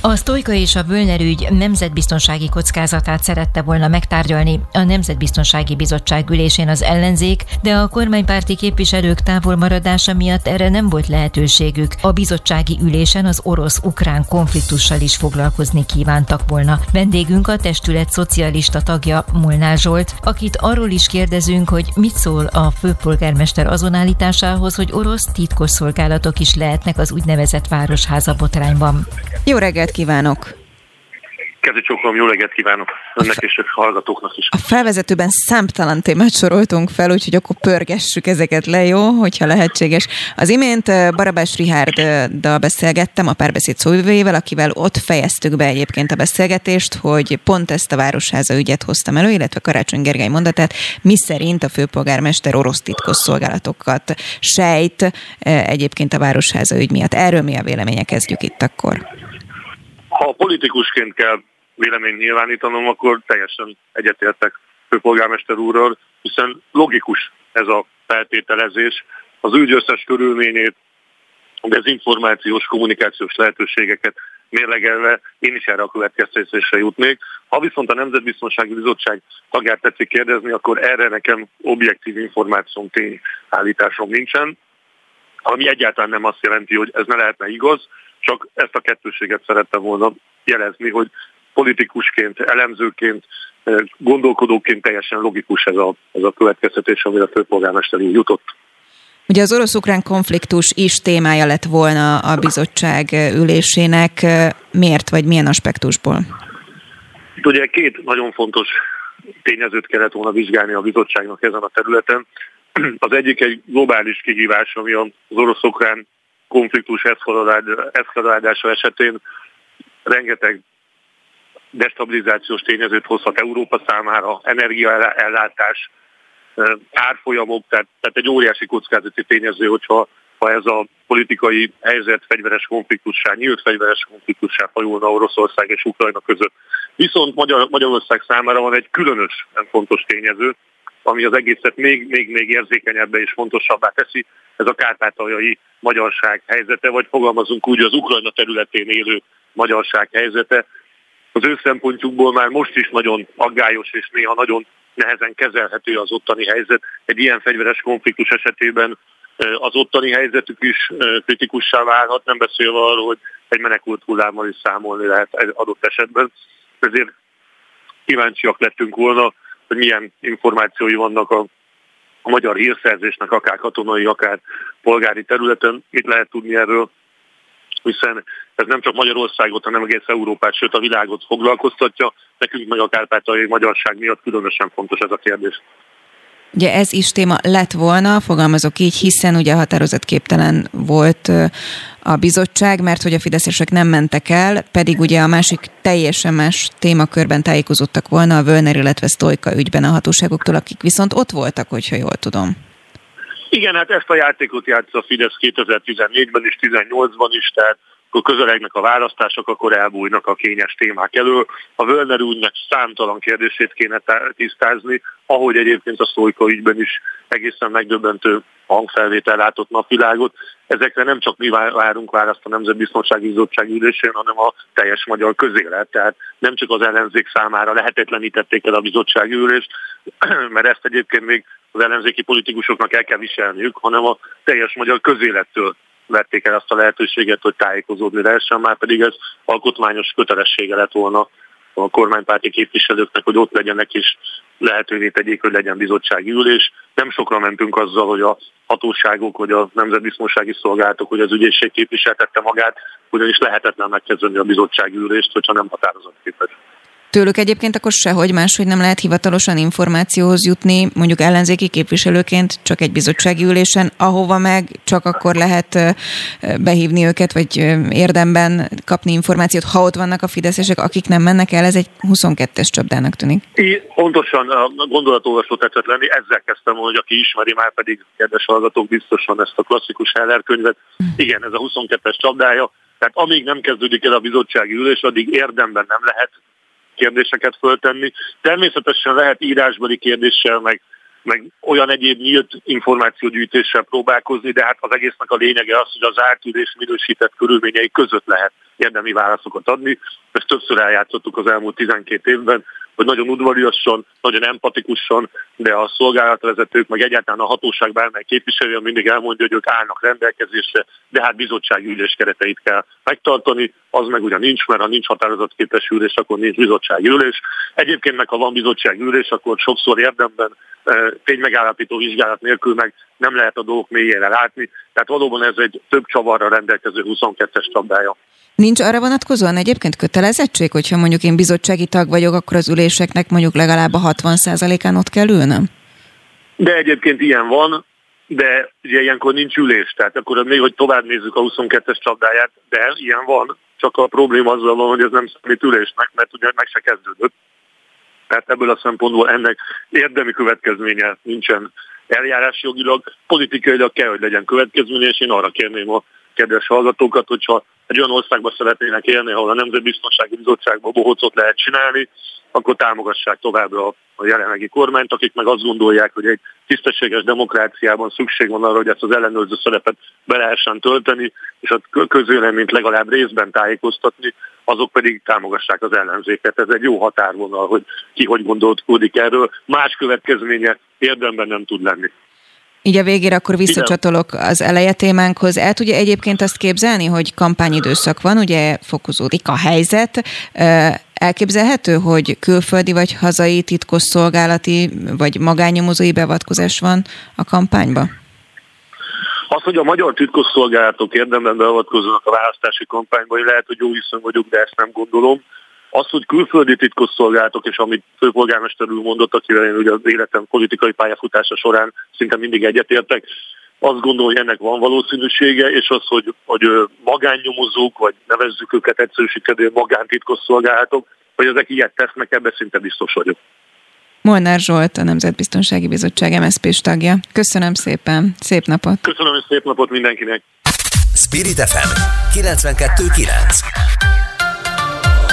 A Sztojka és a Völner ügy nemzetbiztonsági kockázatát szerette volna megtárgyalni a Nemzetbiztonsági Bizottság ülésén az ellenzék, de a kormánypárti képviselők távolmaradása miatt erre nem volt lehetőségük. A bizottsági ülésen az orosz-ukrán konfliktussal is foglalkozni kívántak volna. Vendégünk a testület szocialista tagja Molnár Zsolt, akit arról is kérdezünk, hogy mit szól a főpolgármester azon állításához, hogy orosz titkosszolgálatok is lehetnek az úgynevezett városháza botrányban. Jó reggelt! Reggelt kívánok! Kedves csókolom, jó reggelt kívánok önnek és a hallgatóknak is. A felvezetőben számtalan témát soroltunk fel, úgyhogy akkor pörgessük ezeket le, jó, hogyha lehetséges. Az imént Barabás Rihárddal beszélgettem, a párbeszéd szóvivőjével, akivel ott fejeztük be egyébként a beszélgetést, hogy pont ezt a Városháza ügyet hoztam elő, illetve Karácsony Gergely mondatát, mi szerint a főpolgármester orosz titkos szolgálatokat sejt egyébként a Városháza ügy miatt. Erről mi a véleménye? Kezdjük itt akkor. Ha politikusként kell véleményt nyilvánítanom, akkor teljesen egyetértek főpolgármester úrral, hiszen logikus ez a feltételezés. Az ügy összes körülményét, dezinformációs, kommunikációs lehetőségeket mérlegelve én is erre a következtetésre jutnék. Ha viszont a Nemzetbiztonsági Bizottság tagját tetszik kérdezni, akkor erre nekem objektív információm, tényállításom nincsen, ami egyáltalán nem azt jelenti, hogy ez ne lehetne igaz, csak ezt a kettőséget szerettem volna jelezni, hogy politikusként, elemzőként, eh, gondolkodóként teljesen logikus ez a, ez a következtetés, amire a főpolgármester így jutott. Ugye az orosz-ukrán konfliktus is témája lett volna a bizottság ülésének. Miért, vagy milyen aspektusból? Itt ugye két nagyon fontos tényezőt kellett volna vizsgálni a bizottságnak ezen a területen. Az egyik egy globális kihívás, ami az orosz-ukrán konfliktus eszkaladása esetén rengeteg destabilizációs tényezőt hozhat Európa számára, energiaellátás, árfolyamok, tehát, tehát egy óriási kockázati tényező, hogyha ha ez a politikai helyzet fegyveres konfliktussá, nyílt fegyveres konfliktussá fajulna Oroszország és Ukrajna között. Viszont Magyar, Magyarország számára van egy különös fontos tényező, ami az egészet még, még, még érzékenyebbe és fontosabbá teszi, ez a kárpátaljai magyarság helyzete, vagy fogalmazunk úgy, az Ukrajna területén élő magyarság helyzete. Az ő szempontjukból már most is nagyon aggályos és néha nagyon nehezen kezelhető az ottani helyzet. Egy ilyen fegyveres konfliktus esetében az ottani helyzetük is kritikussá válhat, nem beszélve arról, hogy egy menekült hullámmal is számolni lehet adott esetben. Ezért kíváncsiak lettünk volna, hogy milyen információi vannak a, a magyar hírszerzésnek, akár katonai, akár polgári területen. Mit lehet tudni erről? Hiszen ez nem csak Magyarországot, hanem egész Európát, sőt a világot foglalkoztatja. Nekünk meg a kárpátai magyarság miatt különösen fontos ez a kérdés. Ugye ez is téma lett volna, fogalmazok így, hiszen ugye határozatképtelen volt a bizottság, mert hogy a fideszesek nem mentek el, pedig ugye a másik teljesen más témakörben tájékozottak volna a Völner, illetve Sztojka ügyben a hatóságoktól, akik viszont ott voltak, hogyha jól tudom. Igen, hát ezt a játékot játszott a Fidesz 2014-ben és 2018-ban is, tehát akkor közelegnek a választások, akkor elbújnak a kényes témák elől. A Völner úgynek számtalan kérdését kéne tisztázni, ahogy egyébként a Szolika ügyben is egészen megdöbbentő hangfelvétel látott napvilágot. Ezekre nem csak mi várunk választ a Nemzetbiztonsági Bizottság ülésén, hanem a teljes magyar közélet. Tehát nem csak az ellenzék számára lehetetlenítették el a bizottsági ülést, *clears throat* mert ezt egyébként még az ellenzéki politikusoknak el kell viselniük, hanem a teljes magyar közélettől vették el azt a lehetőséget, hogy tájékozódni lehessen, már pedig ez alkotmányos kötelessége lett volna a kormánypárti képviselőknek, hogy ott legyenek és lehetővé tegyék, hogy legyen bizottsági ülés. Nem sokra mentünk azzal, hogy a hatóságok, vagy a nemzetbiztonsági szolgálatok, hogy az ügyészség képviseltette magát, ugyanis lehetetlen megkezdeni a bizottsági ülést, hogyha nem határozatképes. Tőlük egyébként akkor sehogy máshogy nem lehet hivatalosan információhoz jutni, mondjuk ellenzéki képviselőként csak egy bizottsági ülésen, ahova meg csak akkor lehet behívni őket, vagy érdemben kapni információt, ha ott vannak a fideszesek, akik nem mennek el, ez egy 22-es csapdának tűnik. I, pontosan a gondolatolvasó tetszett lenni, ezzel kezdtem, hogy aki ismeri már pedig, kedves hallgatók, biztosan ezt a klasszikus Heller könyvet. Igen, ez a 22-es csapdája, tehát amíg nem kezdődik el a bizottsági ülés, addig érdemben nem lehet kérdéseket föltenni. Természetesen lehet írásbeli kérdéssel, meg, meg olyan egyéb nyílt információgyűjtéssel próbálkozni, de hát az egésznek a lényege az, hogy az átülés minősített körülményei között lehet érdemi válaszokat adni. Ezt többször eljátszottuk az elmúlt 12 évben, hogy nagyon udvariasan, nagyon empatikusan, de a szolgálatvezetők, meg egyáltalán a hatóság bármely képviselője mindig elmondja, hogy ők állnak rendelkezésre, de hát bizottsági ülés kereteit kell megtartani, az meg ugye nincs, mert ha nincs határozatképes ülés, akkor nincs bizottsági ülés. Egyébként meg ha van bizottsági ülés, akkor sokszor érdemben ténymegállapító vizsgálat nélkül meg nem lehet a dolgok mélyére látni. Tehát valóban ez egy több csavarra rendelkező 22-es csapdája. Nincs arra vonatkozóan egyébként kötelezettség, hogyha mondjuk én bizottsági tag vagyok, akkor az üléseknek mondjuk legalább a 60%-án ott kell ülnöm? De egyébként ilyen van, de ugye ilyenkor nincs ülés, tehát akkor még, hogy tovább nézzük a 22-es csapdáját, de ilyen van, csak a probléma azzal van, hogy ez nem számít ülésnek, mert ugye meg se kezdődött. Tehát ebből a szempontból ennek érdemi következménye nincsen eljárásjogilag, politikailag kell, hogy legyen következménye, és én arra kérném a kedves hallgatókat, hogyha egy olyan országban szeretnének élni, ahol a Nemzetbiztonsági Bizottságban bohócot lehet csinálni, akkor támogassák továbbra a jelenlegi kormányt, akik meg azt gondolják, hogy egy tisztességes demokráciában szükség van arra, hogy ezt az ellenőrző szerepet be lehessen tölteni, és a közvéleményt legalább részben tájékoztatni, azok pedig támogassák az ellenzéket. Ez egy jó határvonal, hogy ki hogy gondolkodik erről. Más következménye érdemben nem tud lenni. Így a végére akkor visszacsatolok az eleje témánkhoz. El tudja egyébként azt képzelni, hogy kampányidőszak van, ugye fokozódik a helyzet. Elképzelhető, hogy külföldi vagy hazai titkosszolgálati vagy magánnyomozói beavatkozás van a kampányba? Az, hogy a magyar titkosszolgálatok érdemben beavatkoznak a választási kampányba, hogy lehet, hogy jó viszony vagyok, de ezt nem gondolom. Az, hogy külföldi titkosszolgálatok, és amit főpolgármester úr mondott, akivel én ugye az életem politikai pályafutása során szinte mindig egyetértek, azt gondolom, hogy ennek van valószínűsége, és az, hogy, hogy magánnyomozók, vagy nevezzük őket egyszerűsítkedő magántitkosszolgálatok, hogy ezek ilyet tesznek, ebben szinte biztos vagyok. Molnár Zsolt, a Nemzetbiztonsági Bizottság MSZP-s tagja. Köszönöm szépen, szép napot! Köszönöm, és szép napot mindenkinek! Spirit FM 92.9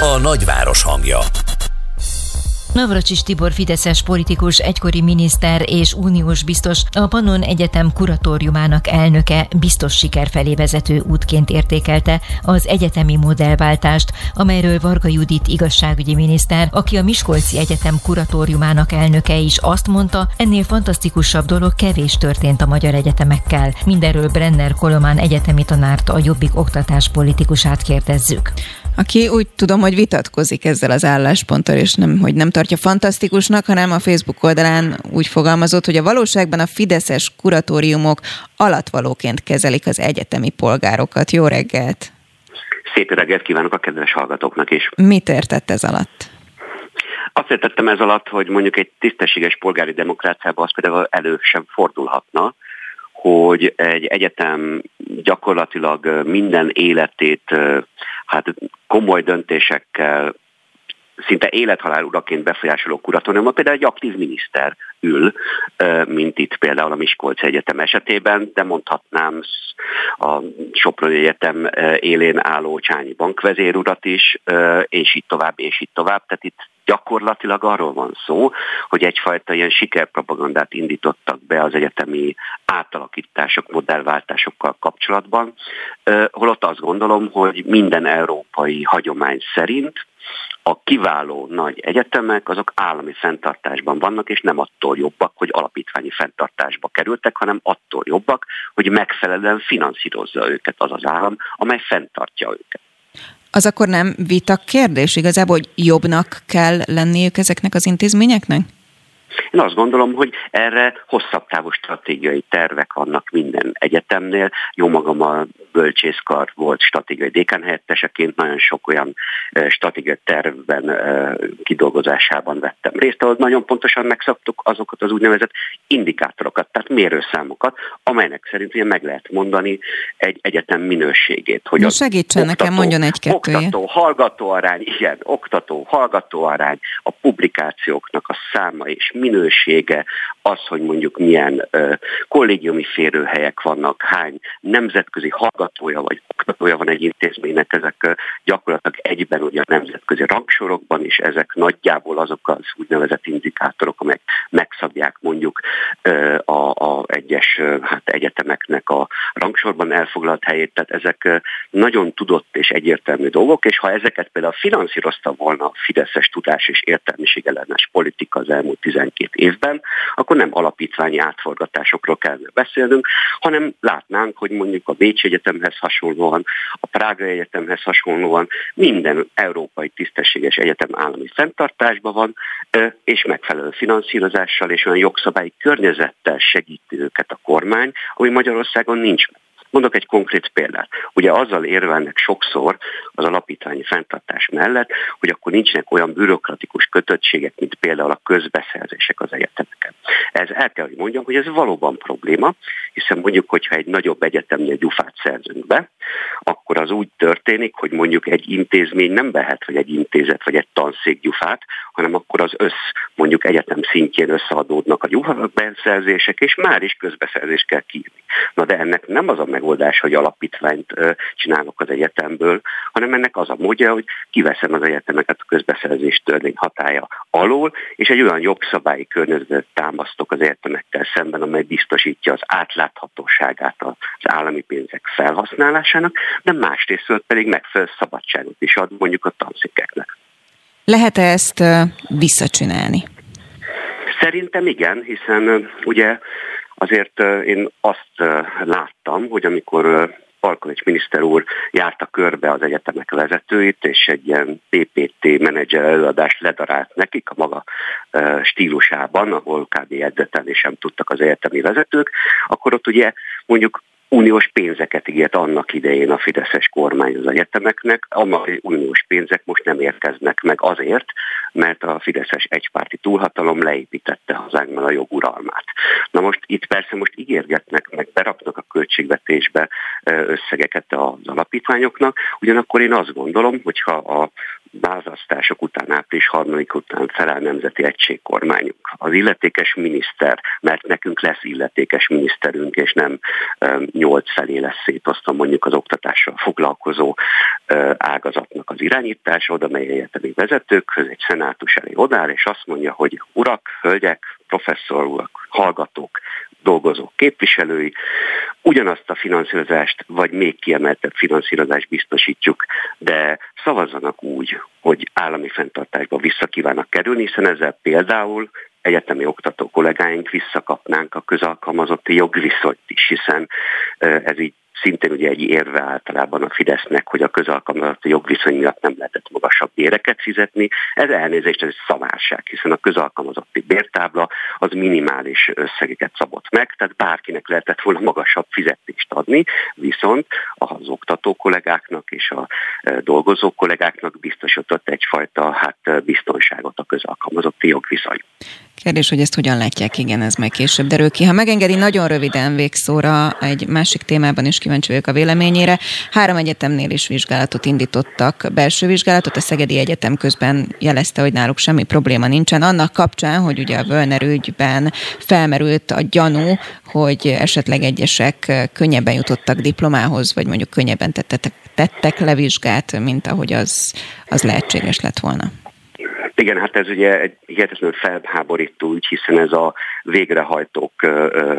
A nagyváros hangja Navracsis Tibor Fideszes politikus, egykori miniszter és uniós biztos, a Pannon Egyetem kuratóriumának elnöke biztos siker felé vezető útként értékelte az egyetemi modellváltást, amelyről Varga Judit igazságügyi miniszter, aki a Miskolci Egyetem kuratóriumának elnöke is azt mondta, ennél fantasztikusabb dolog kevés történt a magyar egyetemekkel. Mindenről Brenner Kolomán egyetemi tanárt a Jobbik oktatás politikusát kérdezzük aki úgy tudom, hogy vitatkozik ezzel az állásponttal, és nem, hogy nem tartja fantasztikusnak, hanem a Facebook oldalán úgy fogalmazott, hogy a valóságban a fideszes kuratóriumok alatvalóként kezelik az egyetemi polgárokat. Jó reggelt! Szép reggelt kívánok a kedves hallgatóknak is! Mit értett ez alatt? Azt értettem ez alatt, hogy mondjuk egy tisztességes polgári demokráciában az például elő sem fordulhatna, hogy egy egyetem gyakorlatilag minden életét hát komoly döntésekkel szinte élethalál uraként befolyásoló kuratóriumban például egy aktív miniszter ül, mint itt például a Miskolci Egyetem esetében, de mondhatnám a Soproni Egyetem élén álló Csányi bankvezér urat is, és így tovább, és így tovább. Tehát itt gyakorlatilag arról van szó, hogy egyfajta ilyen sikerpropagandát indítottak be az egyetemi átalakítások, modellváltásokkal kapcsolatban, holott azt gondolom, hogy minden európai hagyomány szerint a kiváló nagy egyetemek azok állami fenntartásban vannak, és nem attól jobbak, hogy alapítványi fenntartásba kerültek, hanem attól jobbak, hogy megfelelően finanszírozza őket az az állam, amely fenntartja őket az akkor nem vita kérdés igazából, hogy jobbnak kell lenniük ezeknek az intézményeknek? Én azt gondolom, hogy erre hosszabb távú stratégiai tervek vannak minden egyetemnél. Jó magam a bölcsészkar volt stratégiai dékán helyetteseként, nagyon sok olyan stratégiai tervben kidolgozásában vettem részt, ahol nagyon pontosan megszabtuk azokat az úgynevezett indikátorokat, tehát mérőszámokat, amelynek szerint ugye meg lehet mondani egy egyetem minőségét. Hogy az segítsen oktató, nekem, mondjon egy-kettőjét. Oktató, hallgató arány, igen, oktató, hallgató arány, a publikációknak a száma és minősége, az, hogy mondjuk milyen kollégiumi férőhelyek vannak, hány nemzetközi hallgatója vagy oktatója van egy intézménynek, ezek uh, gyakorlatilag egyben ugye a nemzetközi rangsorokban is, ezek nagyjából azok az úgynevezett indikátorok, amelyek megszabják mondjuk a, a egyes hát egyetemeknek a rangsorban elfoglalt helyét, tehát ezek nagyon tudott és egyértelmű dolgok, és ha ezeket például finanszírozta volna a Fideszes tudás és értelmiség ellenes politika az elmúlt 12 évben, akkor nem alapítványi átforgatásokról kellene beszélnünk, hanem látnánk, hogy mondjuk a Bécsi Egyetemhez hasonlóan, a Prága Egyetemhez hasonlóan minden európai tisztességes egyetem állami fenntartásban van, és megfelelő finanszírozással és olyan jogszabályi környezettel segíti őket a kormány, ami Magyarországon nincs meg. Mondok egy konkrét példát. Ugye azzal érvelnek sokszor az alapítványi fenntartás mellett, hogy akkor nincsenek olyan bürokratikus kötöttségek, mint például a közbeszerzések az egyetemeken. Ez el kell, hogy mondjam, hogy ez valóban probléma, hiszen mondjuk, hogyha egy nagyobb egyetemnél gyufát szerzünk be, akkor az úgy történik, hogy mondjuk egy intézmény nem vehet, vagy egy intézet, vagy egy tanszék gyufát, hanem akkor az össz, mondjuk egyetem szintjén összeadódnak a gyufabenszerzések, és már is közbeszerzés kell kírni. Na de ennek nem az a megoldás, hogy alapítványt csinálok az egyetemből, hanem ennek az a módja, hogy kiveszem az egyetemeket a közbeszerzés törvény hatája alól, és egy olyan jogszabályi környezetet támasztok az egyetemekkel szemben, amely biztosítja az átláthatóságát az állami pénzek felhasználásának, de másrészt pedig megfelelő szabadságot is ad mondjuk a tanszékeknek. Lehet-e ezt visszacsinálni? Szerintem igen, hiszen ugye azért én azt láttam, hogy amikor Palkovics miniszter úr járta körbe az egyetemek vezetőit, és egy ilyen PPT menedzser előadást ledarált nekik a maga stílusában, ahol kb. edzeten és sem tudtak az egyetemi vezetők, akkor ott ugye mondjuk uniós pénzeket ígért annak idején a Fideszes kormány az egyetemeknek, a uniós pénzek most nem érkeznek meg azért, mert a Fideszes egypárti túlhatalom leépítette hazánkban a joguralmát. Na most itt persze most ígérgetnek, meg beraknak a költségvetésbe összegeket az alapítványoknak, ugyanakkor én azt gondolom, hogyha a választások után, április harmadik után feláll nemzeti egységkormányunk. Az illetékes miniszter, mert nekünk lesz illetékes miniszterünk, és nem nyolc felé lesz szétosztva mondjuk az oktatással foglalkozó ágazatnak az irányítása, oda mely egyetemi vezetőkhöz, egy szenátus elé odáll, és azt mondja, hogy urak, hölgyek, professzorok, hallgatók, dolgozók képviselői, ugyanazt a finanszírozást, vagy még kiemeltebb finanszírozást biztosítjuk, de szavazzanak úgy, hogy állami fenntartásba vissza kívánnak kerülni, hiszen ezzel például egyetemi oktató kollégáink visszakapnánk a közalkalmazotti jogviszonyt is, hiszen ez így szintén ugye egy érve általában a Fidesznek, hogy a közalkalmazotti jogviszony miatt nem lehetett magasabb béreket fizetni. Ez elnézést, ez egy szamárság, hiszen a közalkalmazotti bértábla az minimális összegeket szabott meg, tehát bárkinek lehetett volna magasabb fizetést adni, viszont az oktató kollégáknak és a e, dolgozó kollégáknak biztosított egyfajta hát biztonságot a közalkalmazotti jogviszony. Kérdés, hogy ezt hogyan látják, igen, ez meg később derül ki. Ha megengedi, nagyon röviden végszóra egy másik témában is kíváncsi vagyok a véleményére. Három egyetemnél is vizsgálatot indítottak, belső vizsgálatot, a Szegedi Egyetem közben jelezte, hogy náluk semmi probléma nincsen. Annak kapcsán, hogy ugye a Völner ügyben felmerült a gyanú, hogy esetleg egyesek könnyebben jutottak diplomához, vagy mondjuk könnyebben tettek, tettek levizsgát, mint ahogy az, az lehetséges lett volna. Igen, hát ez ugye egy hihetetlenül felháborító ügy, hiszen ez a végrehajtók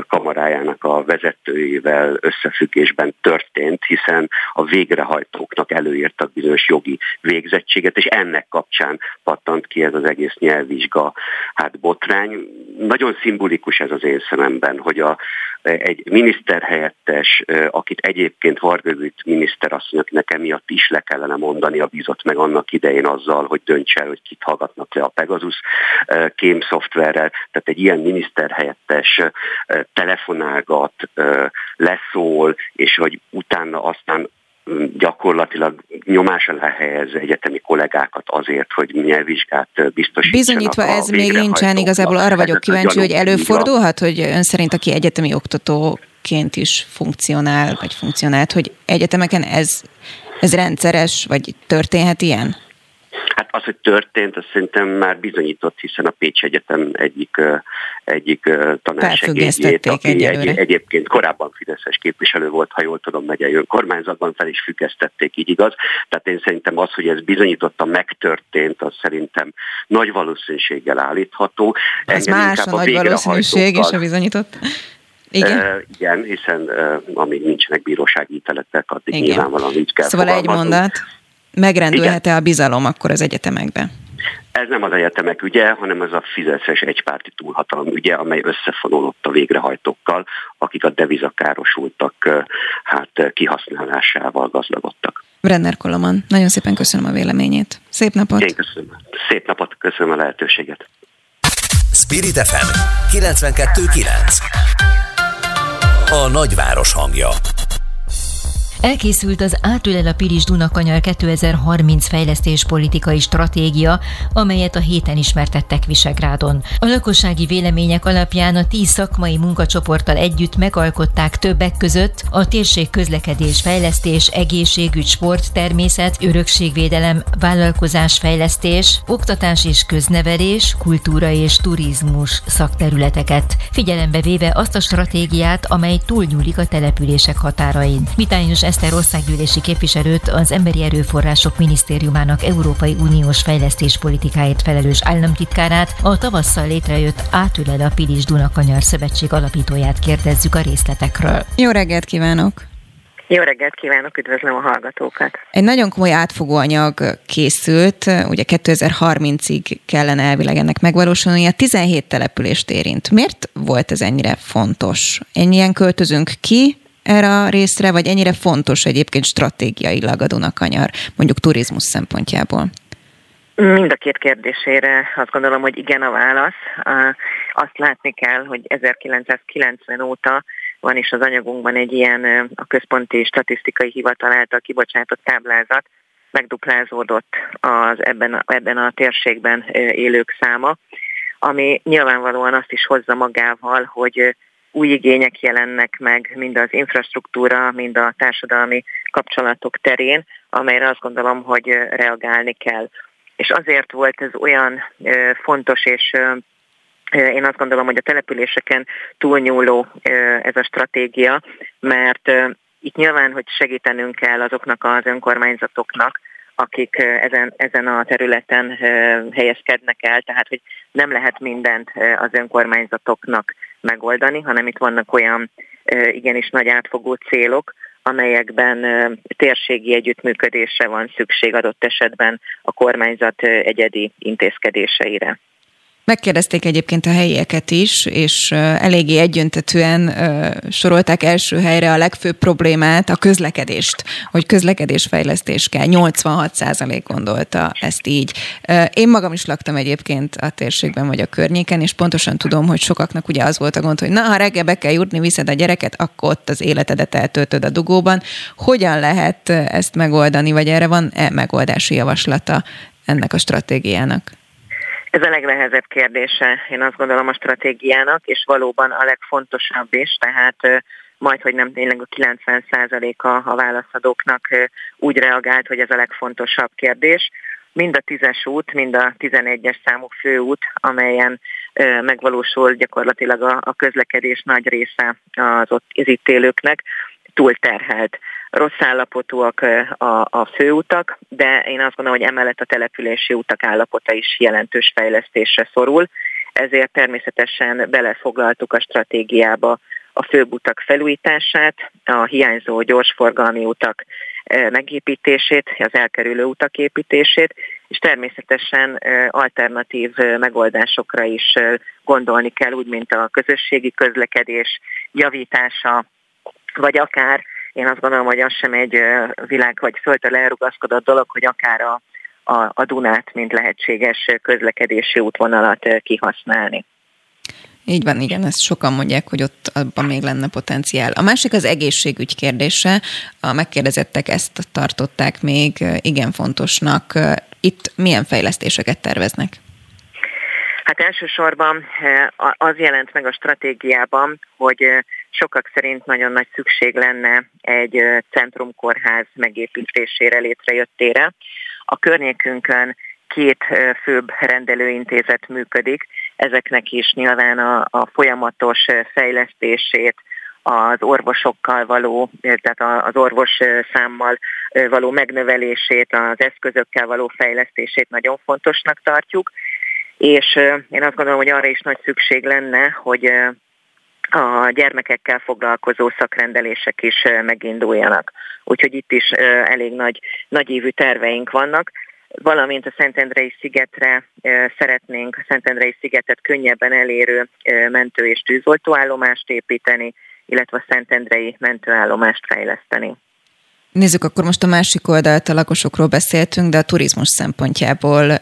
kamarájának a vezetőivel összefüggésben történt, hiszen a végrehajtóknak előírtak bizonyos jogi végzettséget, és ennek kapcsán pattant ki ez az egész nyelvvizsga hát botrány. Nagyon szimbolikus ez az én szememben, hogy a, egy miniszterhelyettes, akit egyébként Varga miniszter asszony, akinek emiatt is le kellene mondani, a bizott meg annak idején azzal, hogy dönts el, hogy kit hallgatnak le a Pegasus kém szoftverrel, tehát egy ilyen miniszterhelyettes telefonálgat, leszól, és hogy utána aztán gyakorlatilag nyomás alá helyez egyetemi kollégákat azért, hogy nyelvvizsgát biztosítsanak. Bizonyítva ez még nincsen, igazából arra vagyok kíváncsi, hogy előfordulhat, hogy ön szerint, aki egyetemi oktatóként is funkcionál, vagy funkcionált, hogy egyetemeken ez, ez rendszeres, vagy történhet ilyen? Hát az, hogy történt, az szerintem már bizonyított, hiszen a Pécs Egyetem egyik, egyik tanársegédjét, aki egy, egyébként korábban Fideszes képviselő volt, ha jól tudom, megyei önkormányzatban fel is függesztették, így igaz. Tehát én szerintem az, hogy ez bizonyította megtörtént, az szerintem nagy valószínűséggel állítható. Ez Engem más a, a nagy valószínűség és a bizonyított. Igen? Uh, igen, igen, uh, amíg nincsenek bírósági ítéletek, addig igen. nyilvánvalóan így kell Szóval egy mondat, megrendülhet-e a bizalom akkor az egyetemekben? Ez nem az egyetemek ügye, hanem ez a fizetéses egypárti túlhatalom ügye, amely összefonódott a végrehajtókkal, akik a devizakárosultak hát kihasználásával gazdagodtak. Brenner Koloman, nagyon szépen köszönöm a véleményét. Szép napot! Én köszönöm. Szép napot, köszönöm a lehetőséget. Spirit FM 92.9 A nagyváros hangja Elkészült az Átülel a Pilis Dunakanyar 2030 fejlesztéspolitikai stratégia, amelyet a héten ismertettek Visegrádon. A lakossági vélemények alapján a tíz szakmai munkacsoporttal együtt megalkották többek között a térség közlekedés fejlesztés, egészségügy, sport, természet, örökségvédelem, vállalkozásfejlesztés, oktatás és köznevelés, kultúra és turizmus szakterületeket, figyelembe véve azt a stratégiát, amely túlnyúlik a települések határain. Mitányos Eszter országgyűlési képviselőt az Emberi Erőforrások Minisztériumának Európai Uniós fejlesztéspolitikáért felelős államtitkárát, a tavasszal létrejött Átülel a Pilis Dunakanyar Szövetség alapítóját kérdezzük a részletekről. Jó reggelt kívánok! Jó reggelt kívánok, üdvözlöm a hallgatókat! Egy nagyon komoly átfogó anyag készült, ugye 2030-ig kellene elvileg ennek megvalósulnia, 17 települést érint. Miért volt ez ennyire fontos? Ennyien költözünk ki, erre a részre, vagy ennyire fontos egyébként stratégiailag a Dunakanyar, mondjuk turizmus szempontjából? Mind a két kérdésére azt gondolom, hogy igen a válasz. Azt látni kell, hogy 1990 óta van is az anyagunkban egy ilyen a Központi Statisztikai Hivatal által kibocsátott táblázat, megduplázódott az ebben, ebben a térségben élők száma, ami nyilvánvalóan azt is hozza magával, hogy új igények jelennek meg mind az infrastruktúra, mind a társadalmi kapcsolatok terén, amelyre azt gondolom, hogy reagálni kell. És azért volt ez olyan fontos és én azt gondolom, hogy a településeken túlnyúló ez a stratégia, mert itt nyilván, hogy segítenünk kell azoknak az önkormányzatoknak, akik ezen, ezen a területen helyezkednek el, tehát hogy nem lehet mindent az önkormányzatoknak megoldani, hanem itt vannak olyan igenis nagy átfogó célok, amelyekben térségi együttműködésre van szükség adott esetben a kormányzat egyedi intézkedéseire. Megkérdezték egyébként a helyieket is, és eléggé egyöntetően sorolták első helyre a legfőbb problémát, a közlekedést, hogy közlekedésfejlesztés kell. 86 százalék gondolta ezt így. Én magam is laktam egyébként a térségben vagy a környéken, és pontosan tudom, hogy sokaknak ugye az volt a gond, hogy na, ha reggel be kell jutni, viszed a gyereket, akkor ott az életedet eltöltöd a dugóban. Hogyan lehet ezt megoldani, vagy erre van-e megoldási javaslata ennek a stratégiának? Ez a legnehezebb kérdése, én azt gondolom a stratégiának, és valóban a legfontosabb is, tehát majd, hogy nem tényleg a 90%-a a válaszadóknak úgy reagált, hogy ez a legfontosabb kérdés. Mind a tízes út, mind a 11-es számú főút, amelyen megvalósul gyakorlatilag a közlekedés nagy része az ott az itt élőknek, túlterhelt rossz állapotúak a, a főutak, de én azt gondolom, hogy emellett a települési utak állapota is jelentős fejlesztésre szorul, ezért természetesen belefoglaltuk a stratégiába a főbutak felújítását, a hiányzó gyorsforgalmi utak megépítését, az elkerülő utak építését, és természetesen alternatív megoldásokra is gondolni kell, úgy, mint a közösségi közlekedés javítása, vagy akár én azt gondolom, hogy az sem egy világ vagy földtől elrugaszkodott dolog, hogy akár a, a, a Dunát, mint lehetséges közlekedési útvonalat kihasználni. Így van, igen, ezt sokan mondják, hogy ott abban még lenne potenciál. A másik az egészségügy kérdése. A megkérdezettek ezt tartották még igen fontosnak. Itt milyen fejlesztéseket terveznek? Hát elsősorban az jelent meg a stratégiában, hogy Sokak szerint nagyon nagy szükség lenne egy centrumkórház megépítésére, létrejöttére. A környékünkön két főbb rendelőintézet működik, ezeknek is nyilván a, a folyamatos fejlesztését, az orvosokkal való, tehát az orvos számmal való megnövelését, az eszközökkel való fejlesztését nagyon fontosnak tartjuk, és én azt gondolom, hogy arra is nagy szükség lenne, hogy a gyermekekkel foglalkozó szakrendelések is meginduljanak. Úgyhogy itt is elég nagy, nagy évű terveink vannak valamint a Szentendrei szigetre szeretnénk a Szentendrei szigetet könnyebben elérő mentő- és tűzoltóállomást építeni, illetve a Szentendrei mentőállomást fejleszteni. Nézzük, akkor most a másik oldalt a lakosokról beszéltünk, de a turizmus szempontjából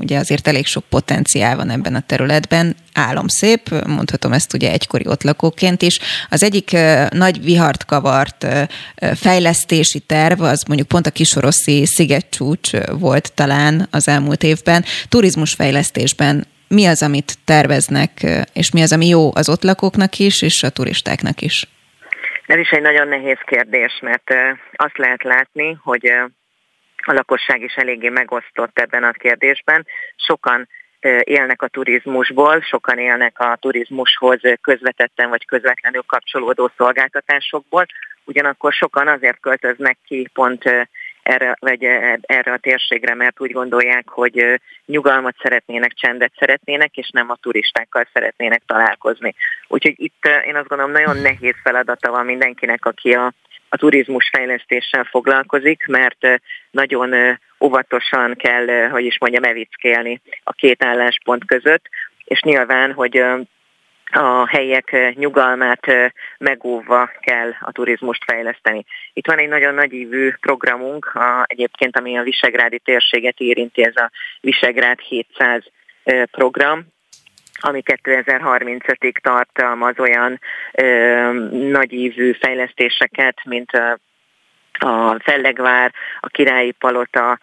ugye azért elég sok potenciál van ebben a területben. Álom szép, mondhatom ezt ugye egykori ott lakóként is. Az egyik nagy vihart kavart fejlesztési terv, az mondjuk pont a kisoroszi szigetcsúcs volt talán az elmúlt évben. Turizmusfejlesztésben mi az, amit terveznek, és mi az, ami jó az ott lakóknak is, és a turistáknak is? Ez is egy nagyon nehéz kérdés, mert azt lehet látni, hogy a lakosság is eléggé megosztott ebben a kérdésben. Sokan élnek a turizmusból, sokan élnek a turizmushoz közvetetten vagy közvetlenül kapcsolódó szolgáltatásokból, ugyanakkor sokan azért költöznek ki pont erre, vagy erre a térségre, mert úgy gondolják, hogy nyugalmat szeretnének, csendet szeretnének, és nem a turistákkal szeretnének találkozni. Úgyhogy itt én azt gondolom nagyon nehéz feladata van mindenkinek, aki a, a turizmus fejlesztéssel foglalkozik, mert nagyon óvatosan kell, hogy is mondjam, evickélni a két álláspont között, és nyilván, hogy a helyiek nyugalmát megóvva kell a turizmust fejleszteni. Itt van egy nagyon nagyívű programunk, a, egyébként ami a Visegrádi térséget érinti, ez a Visegrád 700 program, ami 2035-ig tartalmaz olyan ö, nagyívű fejlesztéseket, mint a, a Fellegvár, a Királyi Palota,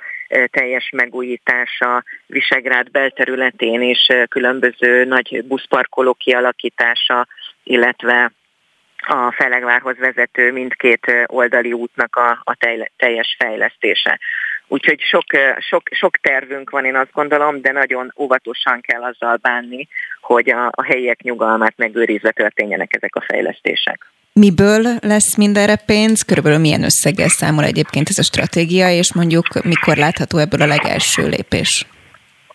teljes megújítása, Visegrád belterületén is különböző nagy buszparkoló kialakítása, illetve a Felegvárhoz vezető mindkét oldali útnak a, a teljes fejlesztése. Úgyhogy sok, sok, sok tervünk van, én azt gondolom, de nagyon óvatosan kell azzal bánni, hogy a, a helyiek nyugalmát megőrizve történjenek ezek a fejlesztések. Miből lesz mindenre pénz? Körülbelül milyen összeggel számol egyébként ez a stratégia, és mondjuk mikor látható ebből a legelső lépés?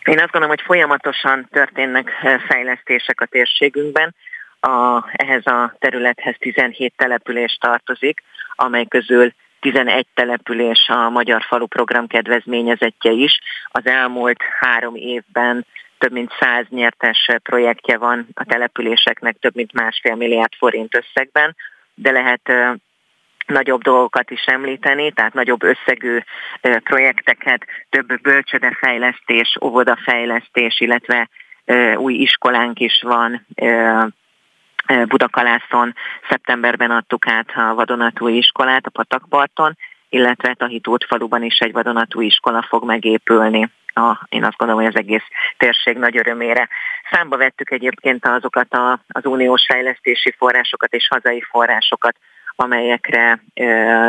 Én azt gondolom, hogy folyamatosan történnek eh, fejlesztések a térségünkben. A, ehhez a területhez 17 település tartozik, amely közül 11 település a Magyar Falu Program kedvezményezetje is. Az elmúlt három évben több mint száz nyertes projektje van a településeknek több mint másfél milliárd forint összegben, de lehet nagyobb dolgokat is említeni, tehát nagyobb összegű projekteket, több bölcsödefejlesztés, óvodafejlesztés, illetve új iskolánk is van. Budakalászon szeptemberben adtuk át a vadonatúj iskolát a Patakparton, illetve Tahitót faluban is egy vadonatúj iskola fog megépülni a, én azt gondolom, hogy az egész térség nagy örömére. Számba vettük egyébként azokat a, az uniós fejlesztési forrásokat és hazai forrásokat, amelyekre ö,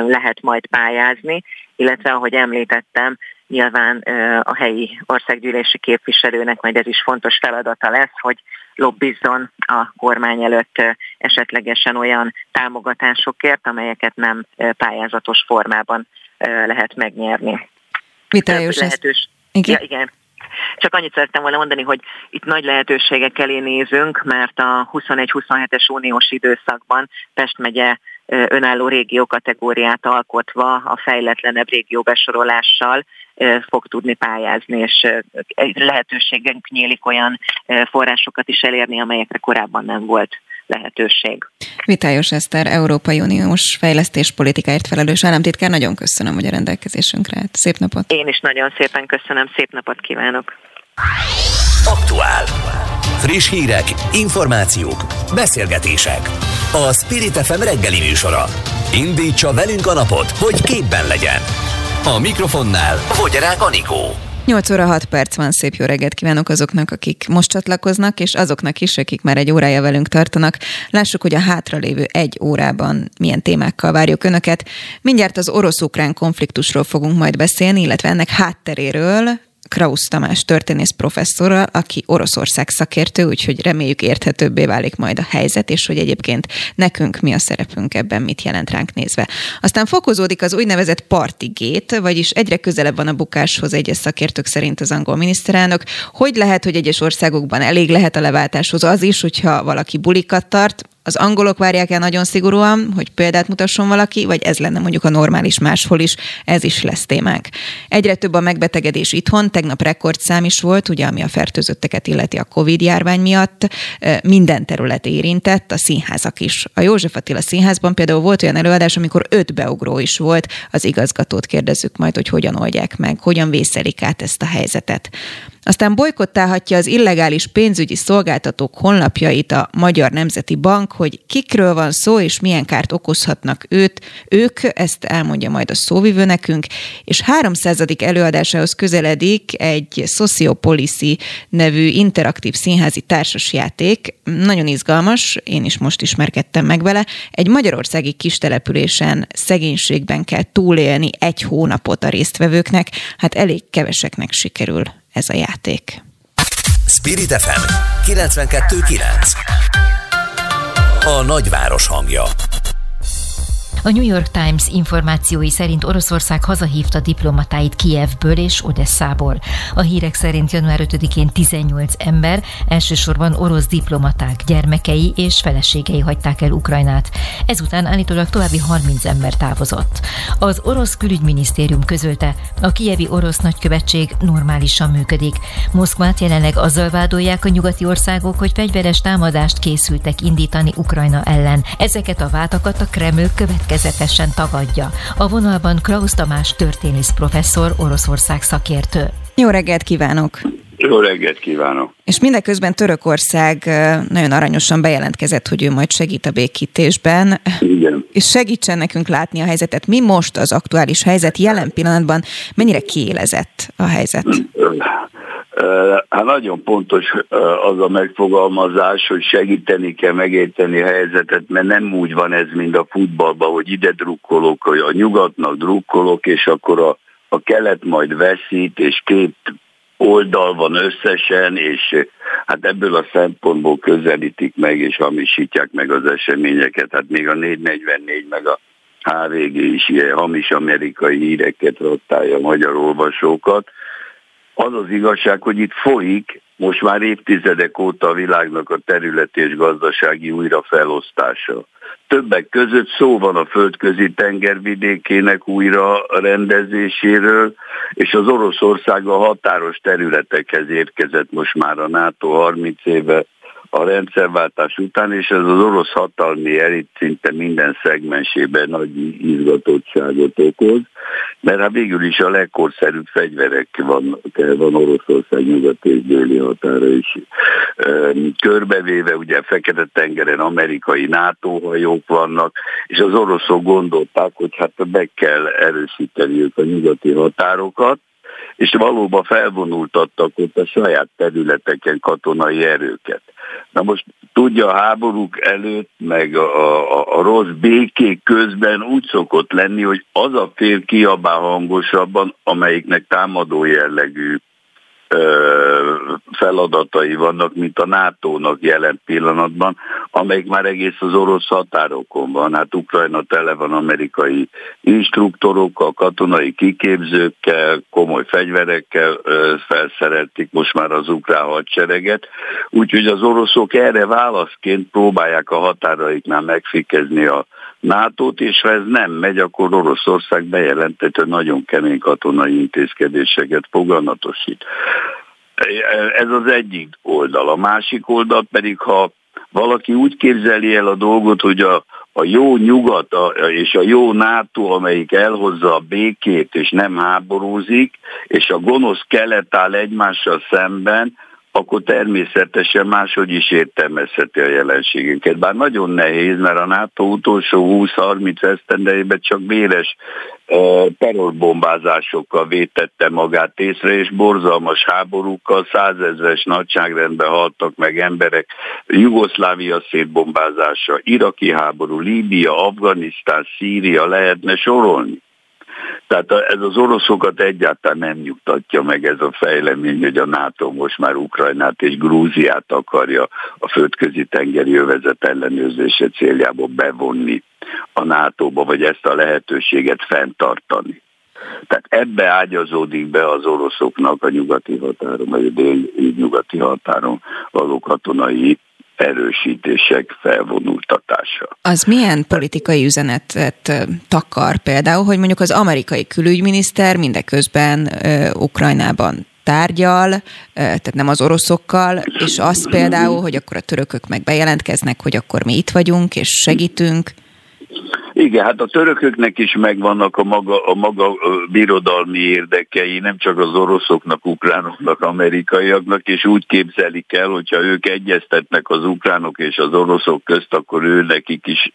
lehet majd pályázni, illetve ahogy említettem, nyilván ö, a helyi országgyűlési képviselőnek majd ez is fontos feladata lesz, hogy lobbizzon a kormány előtt esetlegesen olyan támogatásokért, amelyeket nem pályázatos formában lehet megnyerni. Vitályos lehetős, igen. Ja, igen. Csak annyit szerettem volna mondani, hogy itt nagy lehetőségek elé nézünk, mert a 21-27-es uniós időszakban Pest megye önálló régió kategóriát alkotva a fejletlenebb régió besorolással fog tudni pályázni, és lehetőségünk nyílik olyan forrásokat is elérni, amelyekre korábban nem volt lehetőség. Vitályos Eszter, Európai Uniós fejlesztéspolitikáért felelős államtitkár, nagyon köszönöm, hogy a rendelkezésünkre állt. Szép napot! Én is nagyon szépen köszönöm, szép napot kívánok! Aktuál. Friss hírek, információk, beszélgetések. A Spirit FM reggeli műsora. Indítsa velünk a napot, hogy képben legyen. A mikrofonnál Fogyarák Anikó. 8 óra 6 perc van, szép jó reggelt kívánok azoknak, akik most csatlakoznak, és azoknak is, akik már egy órája velünk tartanak. Lássuk, hogy a hátralévő egy órában milyen témákkal várjuk Önöket. Mindjárt az orosz-ukrán konfliktusról fogunk majd beszélni, illetve ennek hátteréről, Krausz Tamás történész professzorral, aki Oroszország szakértő, úgyhogy reméljük érthetőbbé válik majd a helyzet, és hogy egyébként nekünk mi a szerepünk ebben, mit jelent ránk nézve. Aztán fokozódik az úgynevezett partigét, vagyis egyre közelebb van a bukáshoz egyes szakértők szerint az angol miniszterelnök. Hogy lehet, hogy egyes országokban elég lehet a leváltáshoz az is, hogyha valaki bulikat tart, Az angolok várják el nagyon szigorúan, hogy példát mutasson valaki, vagy ez lenne mondjuk a normális máshol is, ez is lesz témák. Egyre több a megbetegedés itthon, tegnap rekordszám is volt, ugye ami a fertőzötteket illeti a Covid járvány miatt, minden terület érintett, a színházak is. A József Attila színházban például volt olyan előadás, amikor öt beugró is volt, az igazgatót kérdezzük majd, hogy hogyan oldják meg, hogyan vészelik át ezt a helyzetet. Aztán bolykottálhatja az illegális pénzügyi szolgáltatók honlapjait a Magyar Nemzeti Bank, hogy kikről van szó és milyen kárt okozhatnak őt, ők, ezt elmondja majd a szóvivő nekünk, és 300. előadásához közeledik egy Sociopolicy nevű interaktív színházi társasjáték, nagyon izgalmas, én is most ismerkedtem meg vele, egy magyarországi kistelepülésen szegénységben kell túlélni egy hónapot a résztvevőknek, hát elég keveseknek sikerül ez a játék. Spirit FM 92.9 A nagyváros hangja a New York Times információi szerint Oroszország hazahívta diplomatáit Kijevből és Odesszából. A hírek szerint január 5-én 18 ember, elsősorban orosz diplomaták, gyermekei és feleségei hagyták el Ukrajnát. Ezután állítólag további 30 ember távozott. Az orosz külügyminisztérium közölte, a kijevi orosz nagykövetség normálisan működik. Moszkvát jelenleg azzal vádolják a nyugati országok, hogy fegyveres támadást készültek indítani Ukrajna ellen. Ezeket a vádakat a Kreml következő következetesen tagadja. A vonalban Klaus Tamás történész professzor, Oroszország szakértő. Jó reggelt kívánok! Jó reggelt kívánok! És mindeközben Törökország nagyon aranyosan bejelentkezett, hogy ő majd segít a békítésben. Igen. És segítsen nekünk látni a helyzetet. Mi most az aktuális helyzet jelen pillanatban? Mennyire kiélezett a helyzet? Hát nagyon pontos az a megfogalmazás, hogy segíteni kell megérteni a helyzetet, mert nem úgy van ez, mint a futballban, hogy ide drukkolok, hogy a nyugatnak drukkolok, és akkor a, a kelet majd veszít, és két oldal van összesen, és hát ebből a szempontból közelítik meg, és hamisítják meg az eseményeket. Hát még a 444 meg a HVG is ilyen hamis amerikai híreket rottálja a magyar olvasókat. Az az igazság, hogy itt folyik most már évtizedek óta a világnak a területi és gazdasági újrafelosztása. Többek között szó van a földközi tengervidékének újra rendezéséről, és az Oroszország a határos területekhez érkezett most már a NATO 30 éve a rendszerváltás után, és ez az orosz hatalmi elit szinte minden szegmensében nagy izgatottságot okoz, mert hát végül is a legkorszerűbb fegyverek van, van Oroszország nyugat és déli határa is. Körbevéve ugye Fekete-tengeren amerikai NATO hajók vannak, és az oroszok gondolták, hogy hát meg kell erősíteniük a nyugati határokat, és valóban felvonultattak ott a saját területeken katonai erőket. Na most tudja, a háborúk előtt, meg a, a, a rossz békék közben úgy szokott lenni, hogy az a fél kiabál hangosabban, amelyiknek támadó jellegű feladatai vannak, mint a NATO-nak jelen pillanatban, amelyik már egész az orosz határokon van. Hát Ukrajna tele van amerikai instruktorokkal, katonai kiképzőkkel, komoly fegyverekkel felszerelték most már az ukrán hadsereget, úgyhogy az oroszok erre válaszként próbálják a határaiknál megfikezni a NATO-t, és ha ez nem megy, akkor Oroszország bejelentett, hogy nagyon kemény katonai intézkedéseket foganatosít. Ez az egyik oldal. A másik oldal pedig, ha valaki úgy képzeli el a dolgot, hogy a, a jó nyugat a, és a jó NATO, amelyik elhozza a békét és nem háborúzik, és a gonosz kelet áll egymással szemben, akkor természetesen máshogy is értelmezheti a jelenségünket. Bár nagyon nehéz, mert a NATO utolsó 20-30 esztendejében csak véres terrorbombázásokkal vétette magát észre, és borzalmas háborúkkal százezres nagyságrendben haltak meg emberek, Jugoszlávia szétbombázása, iraki háború, Líbia, Afganisztán, Szíria, lehetne sorolni. Tehát ez az oroszokat egyáltalán nem nyugtatja meg ez a fejlemény, hogy a NATO most már Ukrajnát és Grúziát akarja a földközi tengeri övezet ellenőrzése céljából bevonni a NATO-ba, vagy ezt a lehetőséget fenntartani. Tehát ebbe ágyazódik be az oroszoknak a nyugati határon, vagy a dél nyugati határon való katonai erősítések felvonultatása. Az milyen politikai üzenetet takar például, hogy mondjuk az amerikai külügyminiszter mindeközben Ukrajnában tárgyal, tehát nem az oroszokkal, és az például, hogy akkor a törökök meg bejelentkeznek, hogy akkor mi itt vagyunk, és segítünk. Igen, hát a törököknek is megvannak a maga, a maga birodalmi érdekei, nem csak az oroszoknak, ukránoknak, amerikaiaknak, és úgy képzelik el, hogyha ők egyeztetnek az ukránok és az oroszok közt, akkor ő nekik is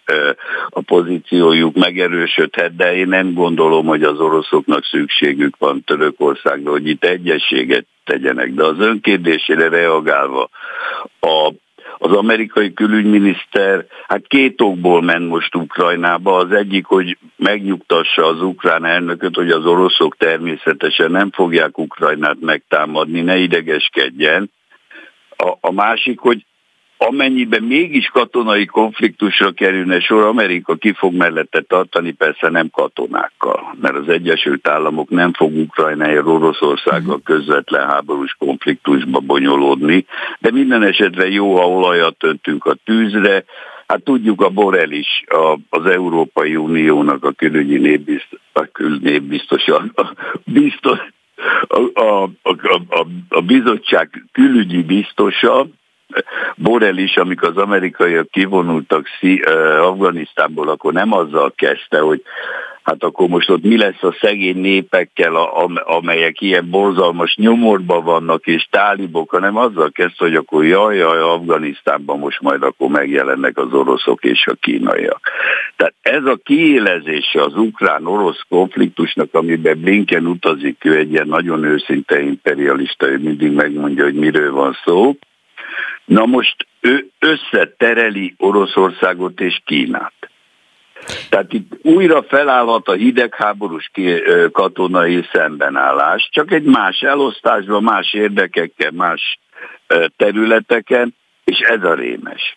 a pozíciójuk megerősödhet, de én nem gondolom, hogy az oroszoknak szükségük van Törökországra, hogy itt egyességet tegyenek. De az önkérdésére reagálva, a az amerikai külügyminiszter hát két okból ment most Ukrajnába. Az egyik, hogy megnyugtassa az ukrán elnököt, hogy az oroszok természetesen nem fogják Ukrajnát megtámadni, ne idegeskedjen. A, a másik, hogy amennyiben mégis katonai konfliktusra kerülne sor, Amerika ki fog mellette tartani, persze nem katonákkal, mert az Egyesült Államok nem fog Ukrajnáért Oroszországgal mhm. közvetlen háborús konfliktusba bonyolódni, de minden esetre jó, ha olajat öntünk a tűzre, Hát tudjuk, a Borel is a, az Európai Uniónak a külügyi népbiztos, a külnépbiztos, a, a, biztos, a, a, a, a, a bizottság külügyi biztosa, Borel is, amikor az amerikaiak kivonultak Afganisztánból, akkor nem azzal kezdte, hogy hát akkor most ott mi lesz a szegény népekkel, amelyek ilyen borzalmas nyomorban vannak és tálibok, hanem azzal kezdte, hogy akkor jaj, jaj, Afganisztánban most majd akkor megjelennek az oroszok és a kínaiak. Tehát ez a kiélezése az ukrán-orosz konfliktusnak, amiben Blinken utazik, ő egy ilyen nagyon őszinte imperialista, ő mindig megmondja, hogy miről van szó, Na most ő összetereli Oroszországot és Kínát. Tehát itt újra felállhat a hidegháborús katonai szembenállás, csak egy más elosztásban, más érdekekkel, más területeken, és ez a rémes.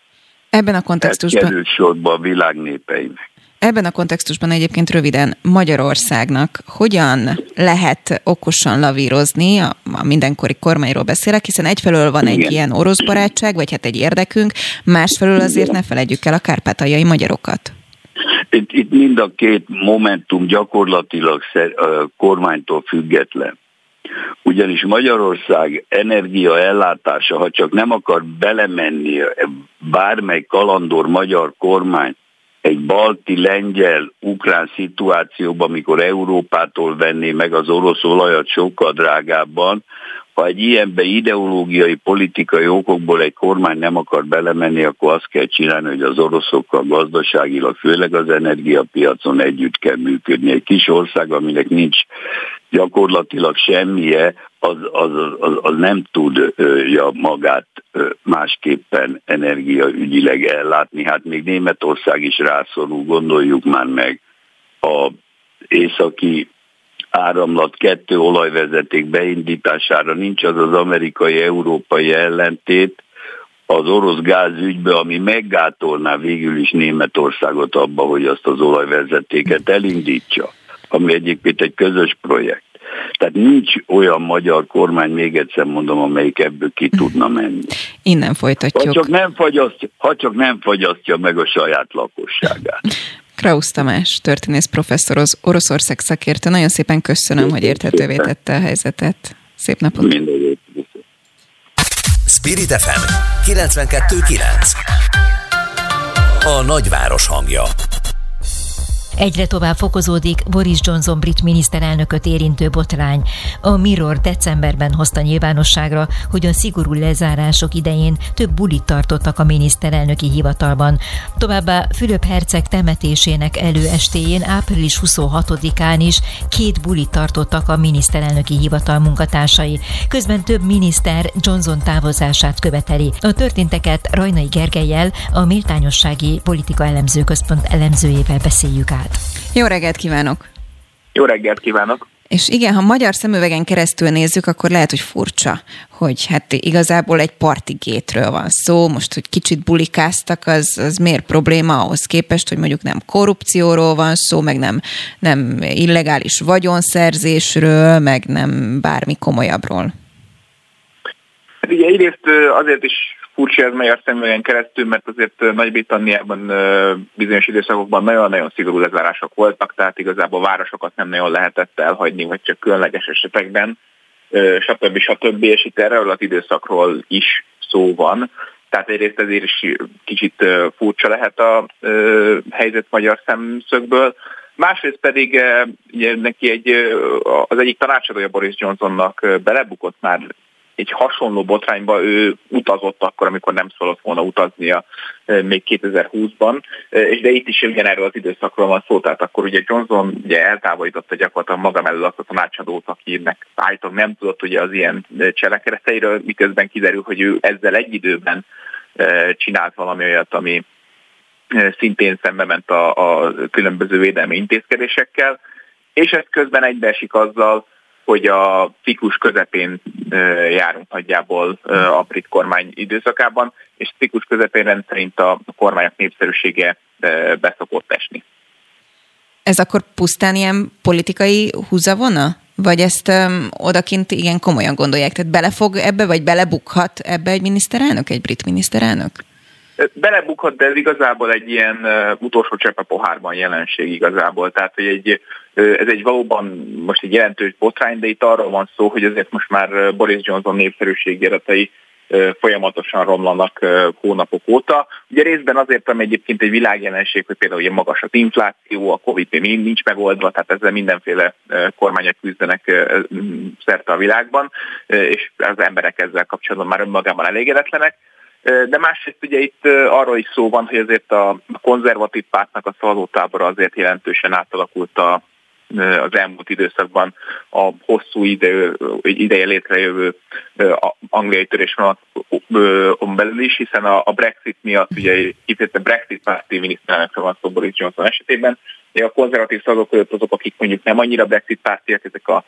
Ebben a kontextusban... Ez kerül sorba a világ népeinek. Ebben a kontextusban egyébként röviden Magyarországnak hogyan lehet okosan lavírozni, a, a mindenkori kormányról beszélek, hiszen egyfelől van egy Igen. ilyen orosz barátság, vagy hát egy érdekünk, másfelől azért ne felejtjük el a kárpátaljai magyarokat. Itt, itt mind a két momentum gyakorlatilag szer, kormánytól független. Ugyanis Magyarország energiaellátása, ha csak nem akar belemenni bármely kalandor magyar kormány egy balti, lengyel, ukrán szituációban, amikor Európától venné meg az orosz olajat sokkal drágábban, ha egy ilyenbe ideológiai, politikai okokból egy kormány nem akar belemenni, akkor azt kell csinálni, hogy az oroszokkal gazdaságilag, főleg az energiapiacon együtt kell működni. Egy kis ország, aminek nincs gyakorlatilag semmije, az, az, az, az nem tudja magát másképpen energiaügyileg ellátni. Hát még Németország is rászorul, gondoljuk már meg. A északi áramlat kettő olajvezeték beindítására nincs az az amerikai-európai ellentét. Az orosz gázügybe, ami meggátolná végül is Németországot abba, hogy azt az olajvezetéket elindítsa, ami egyébként egy közös projekt. Tehát nincs olyan magyar kormány, még egyszer mondom, amelyik ebből ki tudna menni. Innen folytatjuk. Ha csak nem fagyasztja, ha csak nem fagyasztja meg a saját lakosságát. *laughs* Krausz Tamás, történész professzor, az Oroszország szakértő. Nagyon szépen köszönöm, hogy érthetővé tette a helyzetet. Szép napot! Minden Spirit FM 92.9 A nagyváros hangja Egyre tovább fokozódik Boris Johnson brit miniszterelnököt érintő botrány. A Mirror decemberben hozta nyilvánosságra, hogy a szigorú lezárások idején több bulit tartottak a miniszterelnöki hivatalban. Továbbá Fülöp Herceg temetésének előestéjén április 26-án is két bulit tartottak a miniszterelnöki hivatal munkatársai. Közben több miniszter Johnson távozását követeli. A történteket Rajnai Gergelyel, a Méltányossági Politika Elemző Központ elemzőjével beszéljük át reggelt! Jó reggelt kívánok! Jó reggelt kívánok! És igen, ha magyar szemüvegen keresztül nézzük, akkor lehet, hogy furcsa, hogy hát igazából egy partigétről van szó, most, hogy kicsit bulikáztak, az, az miért probléma ahhoz képest, hogy mondjuk nem korrupcióról van szó, meg nem, nem illegális vagyonszerzésről, meg nem bármi komolyabbról. Hát ugye egyrészt azért is furcsa ez magyar szemüvegen keresztül, mert azért Nagy-Britanniában bizonyos időszakokban nagyon-nagyon szigorú lezárások voltak, tehát igazából városokat nem nagyon lehetett elhagyni, vagy csak különleges esetekben, stb. stb. És itt erről az időszakról is szó van. Tehát egyrészt ezért is kicsit furcsa lehet a helyzet magyar szemszögből. Másrészt pedig ugye, neki egy, az egyik tanácsadója Boris Johnsonnak belebukott már egy hasonló botrányba ő utazott akkor, amikor nem szólott volna utaznia még 2020-ban, és de itt is ugyanerről az időszakról van szó, tehát akkor ugye Johnson ugye eltávolította gyakorlatilag maga mellett azt a tanácsadót, akinek állítólag nem tudott ugye az ilyen cselekedeteiről, miközben kiderül, hogy ő ezzel egy időben csinált valami olyat, ami szintén szembe ment a, a különböző védelmi intézkedésekkel, és ez közben egybeesik azzal, hogy a ciklus közepén járunk nagyjából a brit kormány időszakában, és ciklus közepén rendszerint a kormányok népszerűsége beszokott esni. Ez akkor pusztán ilyen politikai húzavona? Vagy ezt um, odakint igen komolyan gondolják? Tehát belefog ebbe, vagy belebukhat ebbe egy miniszterelnök, egy brit miniszterelnök? Belebukhat, de ez igazából egy ilyen utolsó csepp pohárban jelenség igazából. Tehát, hogy egy, ez egy valóban most egy jelentős botrány, de itt arról van szó, hogy azért most már Boris Johnson népszerűségéretei folyamatosan romlanak hónapok óta. Ugye részben azért, ami egyébként egy világjelenség, hogy például ugye magas az infláció, a Covid még nincs megoldva, tehát ezzel mindenféle kormányok küzdenek szerte a világban, és az emberek ezzel kapcsolatban már önmagában elégedetlenek. De másrészt ugye itt arról is szó van, hogy azért a konzervatív pártnak a szavazótábora azért jelentősen átalakult a, az elmúlt időszakban a hosszú idő, ideje létrejövő angliai törés van belül is, hiszen a Brexit miatt ugye kifejezetten Brexit párti miniszterelnökre van szó Boris Johnson esetében. A konzervatív szavazók között azok, akik mondjuk nem annyira Brexit pártiak, ezek a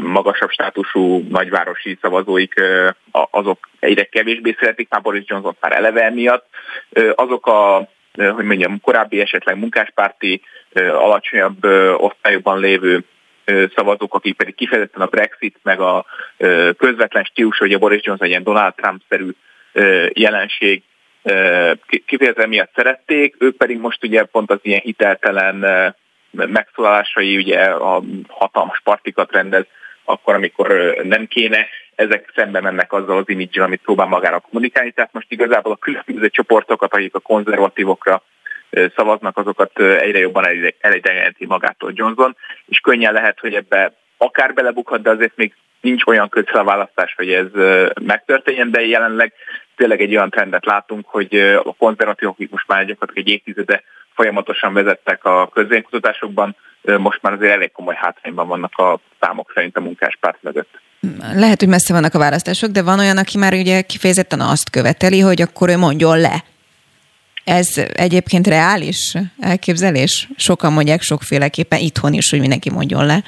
magasabb státusú nagyvárosi szavazóik, azok egyre kevésbé szeretik már Boris Johnson már eleve miatt. Azok a hogy mondjam, korábbi esetleg munkáspárti, alacsonyabb osztályokban lévő szavazók, akik pedig kifejezetten a Brexit, meg a közvetlen stílus, hogy a Boris Johnson egy ilyen Donald Trump-szerű jelenség, kifejezetten miatt szerették, ők pedig most ugye pont az ilyen hiteltelen megszólalásai, ugye a hatalmas partikat rendez, akkor, amikor nem kéne, ezek szembe mennek azzal az imidzsel, amit próbál magára kommunikálni. Tehát most igazából a különböző csoportokat, akik a konzervatívokra szavaznak, azokat egyre jobban elidegeneti magától Johnson, és könnyen lehet, hogy ebbe akár belebukhat, de azért még nincs olyan közel a választás, hogy ez megtörténjen, de jelenleg tényleg egy olyan trendet látunk, hogy a konzervatívok, akik most már gyakorlatilag egy évtizede folyamatosan vezettek a közvénykutatásokban, most már azért elég komoly hátrányban vannak a számok szerint a munkáspárt mögött. Lehet, hogy messze vannak a választások, de van olyan, aki már ugye kifejezetten azt követeli, hogy akkor ő mondjon le. Ez egyébként reális elképzelés? Sokan mondják sokféleképpen itthon is, hogy mindenki mondjon le.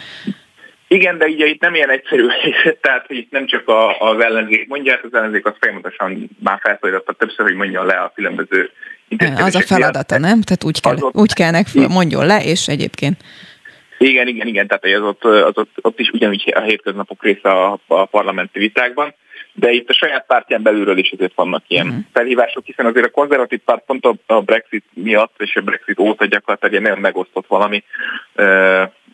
Igen, de ugye itt nem ilyen egyszerű *laughs* tehát hogy itt nem csak a, az ellenzék mondja, hát az ellenzék az folyamatosan már felszólította többször, hogy mondjon le a különböző Az a feladata, nem? Tehát úgy kell, ott, úgy kellnek, mondjon le, és egyébként. Igen, igen, igen, tehát az ott, az ott, ott is ugyanúgy a hétköznapok része a, a parlamenti vitákban, de itt a saját pártján belülről is azért vannak ilyen uh-huh. felhívások, hiszen azért a konzervatív párt pont a Brexit miatt és a Brexit óta gyakorlatilag egy nagyon megosztott valami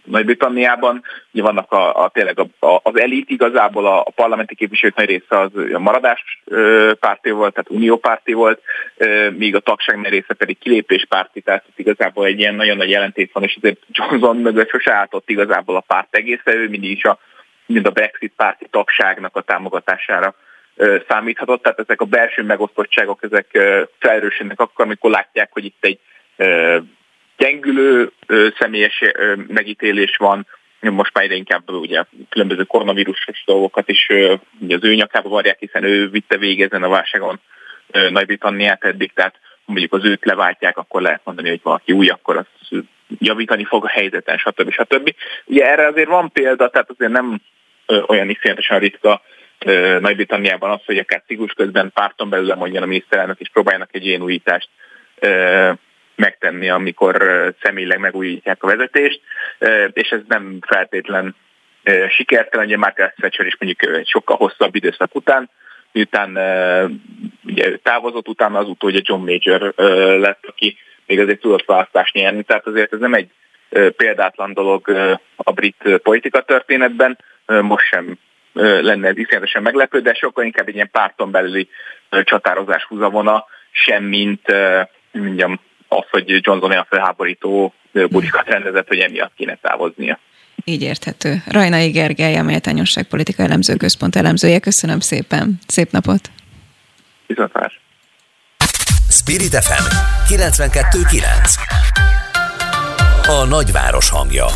nagy-Britanniában. Ugye vannak a, a tényleg a, a, az elit igazából, a, a parlamenti képviselők nagy része az a maradás ö, párti volt, tehát uniópárti volt, ö, míg a tagság nagy része pedig kilépéspárti, tehát itt igazából egy ilyen nagyon nagy jelentét van, és azért Johnson mögött sose álltott igazából a párt egészen, ő mindig is a, mind a Brexit párti tagságnak a támogatására számíthatott, tehát ezek a belső megosztottságok, ezek felerősödnek akkor, amikor látják, hogy itt egy gyengülő személyes megítélés van, most már inkább ugye különböző koronavírusos dolgokat is ugye az ő nyakába varják, hiszen ő vitte végezen a válságon Nagy-Britanniát eddig, tehát mondjuk az őt leváltják, akkor lehet mondani, hogy valaki új, akkor az javítani fog a helyzeten, stb. stb. Ugye erre azért van példa, tehát azért nem olyan iszonyatosan ritka Nagy-Britanniában az, hogy akár ciklus közben párton belül mondjon a miniszterelnök, és próbálnak egy ilyen újítást megtenni, amikor személyleg megújítják a vezetést, és ez nem feltétlen sikertelen, ugye Margaret Thatcher is mondjuk egy sokkal hosszabb időszak után, miután ugye távozott, utána az utódja John Major lett, aki még azért tudott választást nyerni, tehát azért ez nem egy példátlan dolog a brit politika történetben, most sem lenne ez iszonyatosan meglepő, de sokkal inkább egy ilyen párton belüli csatározás húzavona, semmint mondjam, az, hogy Johnson olyan felháborító bulikat rendezett, hogy emiatt kéne távoznia. Így érthető. Rajnai Gergely, a Méltányosság Politika Elemző Központ elemzője. Köszönöm szépen. Szép napot! Viszontlátás! Spirit FM 92.9 A nagyváros hangja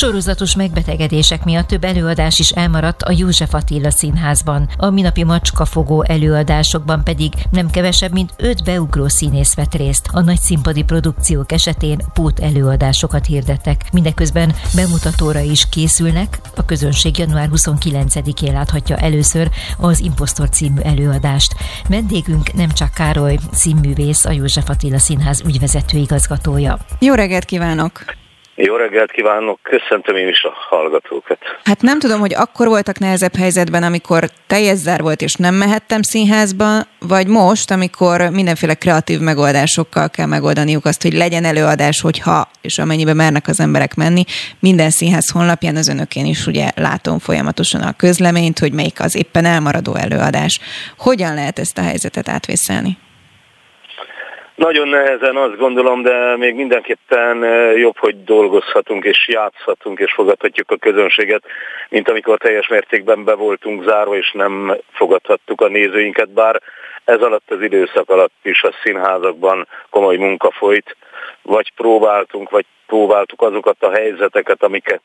Sorozatos megbetegedések miatt több előadás is elmaradt a József Attila színházban. A minapi macskafogó előadásokban pedig nem kevesebb, mint öt beugró színész vett részt. A nagy színpadi produkciók esetén pót előadásokat hirdettek. Mindeközben bemutatóra is készülnek. A közönség január 29-én láthatja először az Impostor című előadást. Vendégünk nem csak Károly színművész, a József Attila Színház ügyvezető igazgatója. Jó reggelt kívánok! Jó reggelt kívánok, köszöntöm én is a hallgatókat. Hát nem tudom, hogy akkor voltak nehezebb helyzetben, amikor teljes zár volt és nem mehettem színházba, vagy most, amikor mindenféle kreatív megoldásokkal kell megoldaniuk azt, hogy legyen előadás, hogyha és amennyiben mernek az emberek menni. Minden színház honlapján az önökén is ugye látom folyamatosan a közleményt, hogy melyik az éppen elmaradó előadás. Hogyan lehet ezt a helyzetet átvészelni? Nagyon nehezen azt gondolom, de még mindenképpen jobb, hogy dolgozhatunk és játszhatunk és fogadhatjuk a közönséget, mint amikor teljes mértékben be voltunk zárva és nem fogadhattuk a nézőinket, bár ez alatt az időszak alatt is a színházakban komoly munka folyt, vagy próbáltunk, vagy próbáltuk azokat a helyzeteket, amiket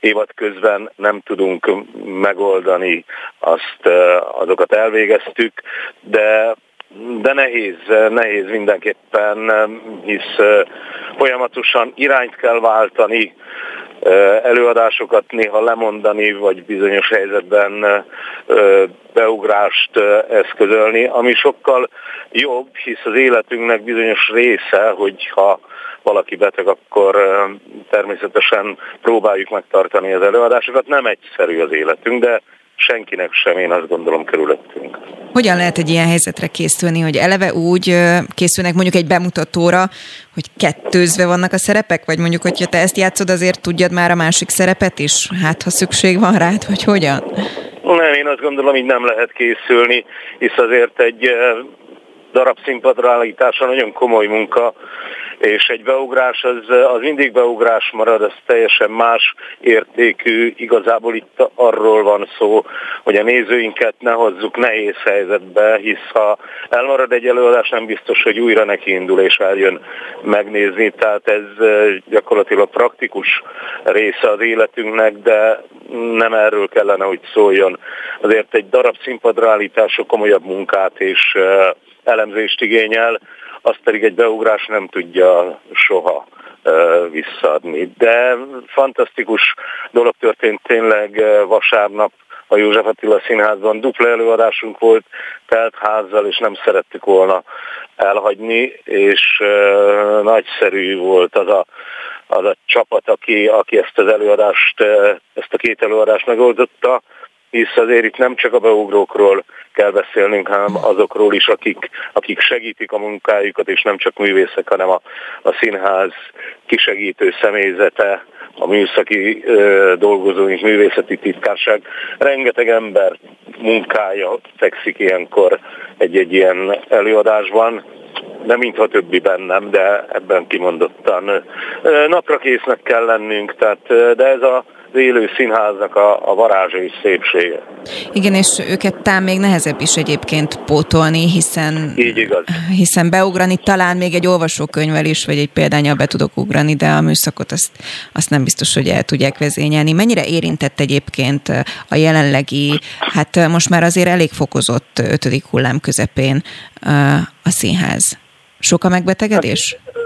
évad közben nem tudunk megoldani, azt azokat elvégeztük, de de nehéz, nehéz mindenképpen, hisz folyamatosan irányt kell váltani, előadásokat néha lemondani, vagy bizonyos helyzetben beugrást eszközölni, ami sokkal jobb, hisz az életünknek bizonyos része, hogyha valaki beteg, akkor természetesen próbáljuk megtartani az előadásokat. Nem egyszerű az életünk, de senkinek sem, én azt gondolom körülöttünk. Hogyan lehet egy ilyen helyzetre készülni, hogy eleve úgy készülnek mondjuk egy bemutatóra, hogy kettőzve vannak a szerepek, vagy mondjuk, hogyha te ezt játszod, azért tudjad már a másik szerepet is? Hát, ha szükség van rád, vagy hogyan? Nem, én azt gondolom, így nem lehet készülni, hisz azért egy darab színpadra állítása nagyon komoly munka, és egy beugrás az, az mindig beugrás marad, az teljesen más értékű. Igazából itt arról van szó, hogy a nézőinket ne hozzuk nehéz helyzetbe, hisz ha elmarad egy előadás, nem biztos, hogy újra neki indul és eljön megnézni. Tehát ez gyakorlatilag praktikus része az életünknek, de nem erről kellene, hogy szóljon. Azért egy darab színpadra állítása komolyabb munkát és elemzést igényel, azt pedig egy beugrás nem tudja soha visszaadni. De fantasztikus dolog történt tényleg vasárnap a József Attila Színházban. Dupla előadásunk volt telt házzal, és nem szerettük volna elhagyni, és uh, nagyszerű volt az a, az a csapat, aki, aki ezt az előadást, ezt a két előadást megoldotta hisz azért itt nem csak a beugrókról kell beszélnünk, hanem azokról is, akik, akik segítik a munkájukat, és nem csak művészek, hanem a, a színház kisegítő személyzete, a műszaki ö, dolgozóink, művészeti titkárság. Rengeteg ember munkája fekszik ilyenkor egy-egy ilyen előadásban, nem mintha többi bennem, de ebben kimondottan napra késznek kell lennünk, tehát, de ez a élő színháznak a, a varázsa és szépsége. Igen, és őket talán még nehezebb is egyébként pótolni, hiszen, Így igaz. hiszen beugrani talán még egy olvasókönyvvel is, vagy egy példányal be tudok ugrani, de a műszakot azt, azt nem biztos, hogy el tudják vezényelni. Mennyire érintett egyébként a jelenlegi, hát most már azért elég fokozott ötödik hullám közepén a színház? Sok a megbetegedés? Hát,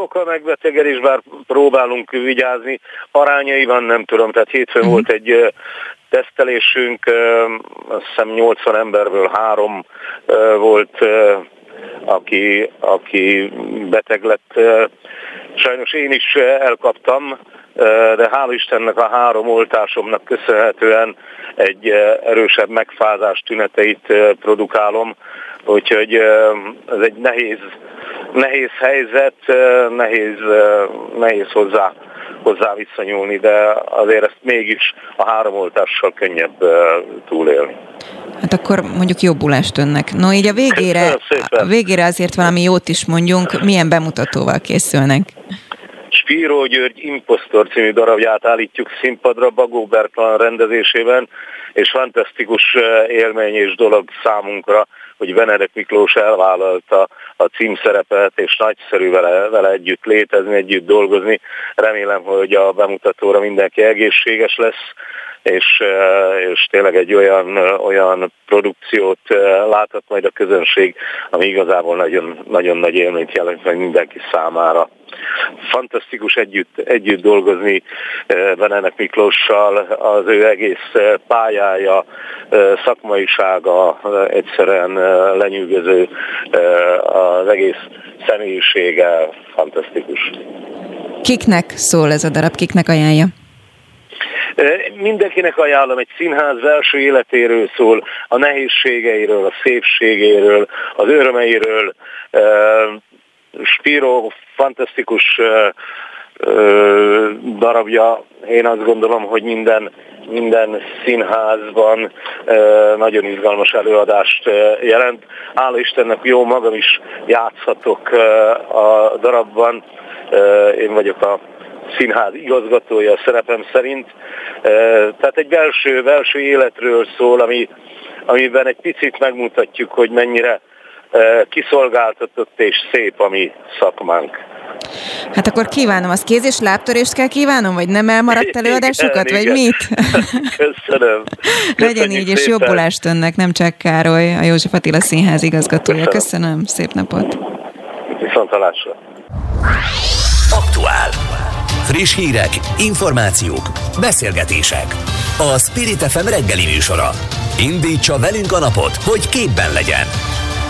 sok a megbetegedés, bár próbálunk vigyázni. Arányaiban nem tudom, tehát hétfőn uh-huh. volt egy tesztelésünk, azt hiszem 80 emberből három volt, aki, aki beteg lett. Sajnos én is elkaptam, de hál' Istennek a három oltásomnak köszönhetően egy erősebb megfázás tüneteit produkálom, úgyhogy ez egy nehéz, nehéz helyzet, nehéz, nehéz hozzá hozzá visszanyúlni, de azért ezt mégis a három oltással könnyebb túlélni. Hát akkor mondjuk jobbulást önnek. No, így a végére, a végére azért valami jót is mondjunk. Milyen bemutatóval készülnek? Spíró György Impostor című darabját állítjuk színpadra Bagó Bertalan rendezésében, és fantasztikus élmény és dolog számunkra, hogy Benedek Miklós elvállalta a címszerepet, és nagyszerű vele, vele együtt létezni, együtt dolgozni. Remélem, hogy a bemutatóra mindenki egészséges lesz, és, és tényleg egy olyan, olyan produkciót láthat majd a közönség, ami igazából nagyon, nagyon nagy élményt jelent meg mindenki számára. Fantasztikus együtt, együtt dolgozni Benenek Miklóssal, az ő egész pályája, szakmaisága egyszerűen lenyűgöző, az egész személyisége fantasztikus. Kiknek szól ez a darab, kiknek ajánlja? Mindenkinek ajánlom, egy színház első életéről szól, a nehézségeiről, a szépségéről, az örömeiről. Spiro fantasztikus darabja, én azt gondolom, hogy minden, minden színházban nagyon izgalmas előadást jelent. Hála Istennek jó magam is játszhatok a darabban, én vagyok a színház igazgatója a szerepem szerint. Tehát egy belső, belső életről szól, ami, amiben egy picit megmutatjuk, hogy mennyire kiszolgáltatott és szép a mi szakmánk. Hát akkor kívánom, az kéz és lábtörést kell kívánom, vagy nem elmaradt előadásokat, igen, vagy igen. mit? *laughs* Köszönöm. *laughs* Legyen így, és jobbulást önnek, nem csak Károly, a József Attila Színház igazgatója. Köszönöm, Köszönöm. szép napot. Viszont találásra. Aktuál. Friss hírek, információk, beszélgetések. A Spirit FM reggeli műsora. Indítsa velünk a napot, hogy képben legyen.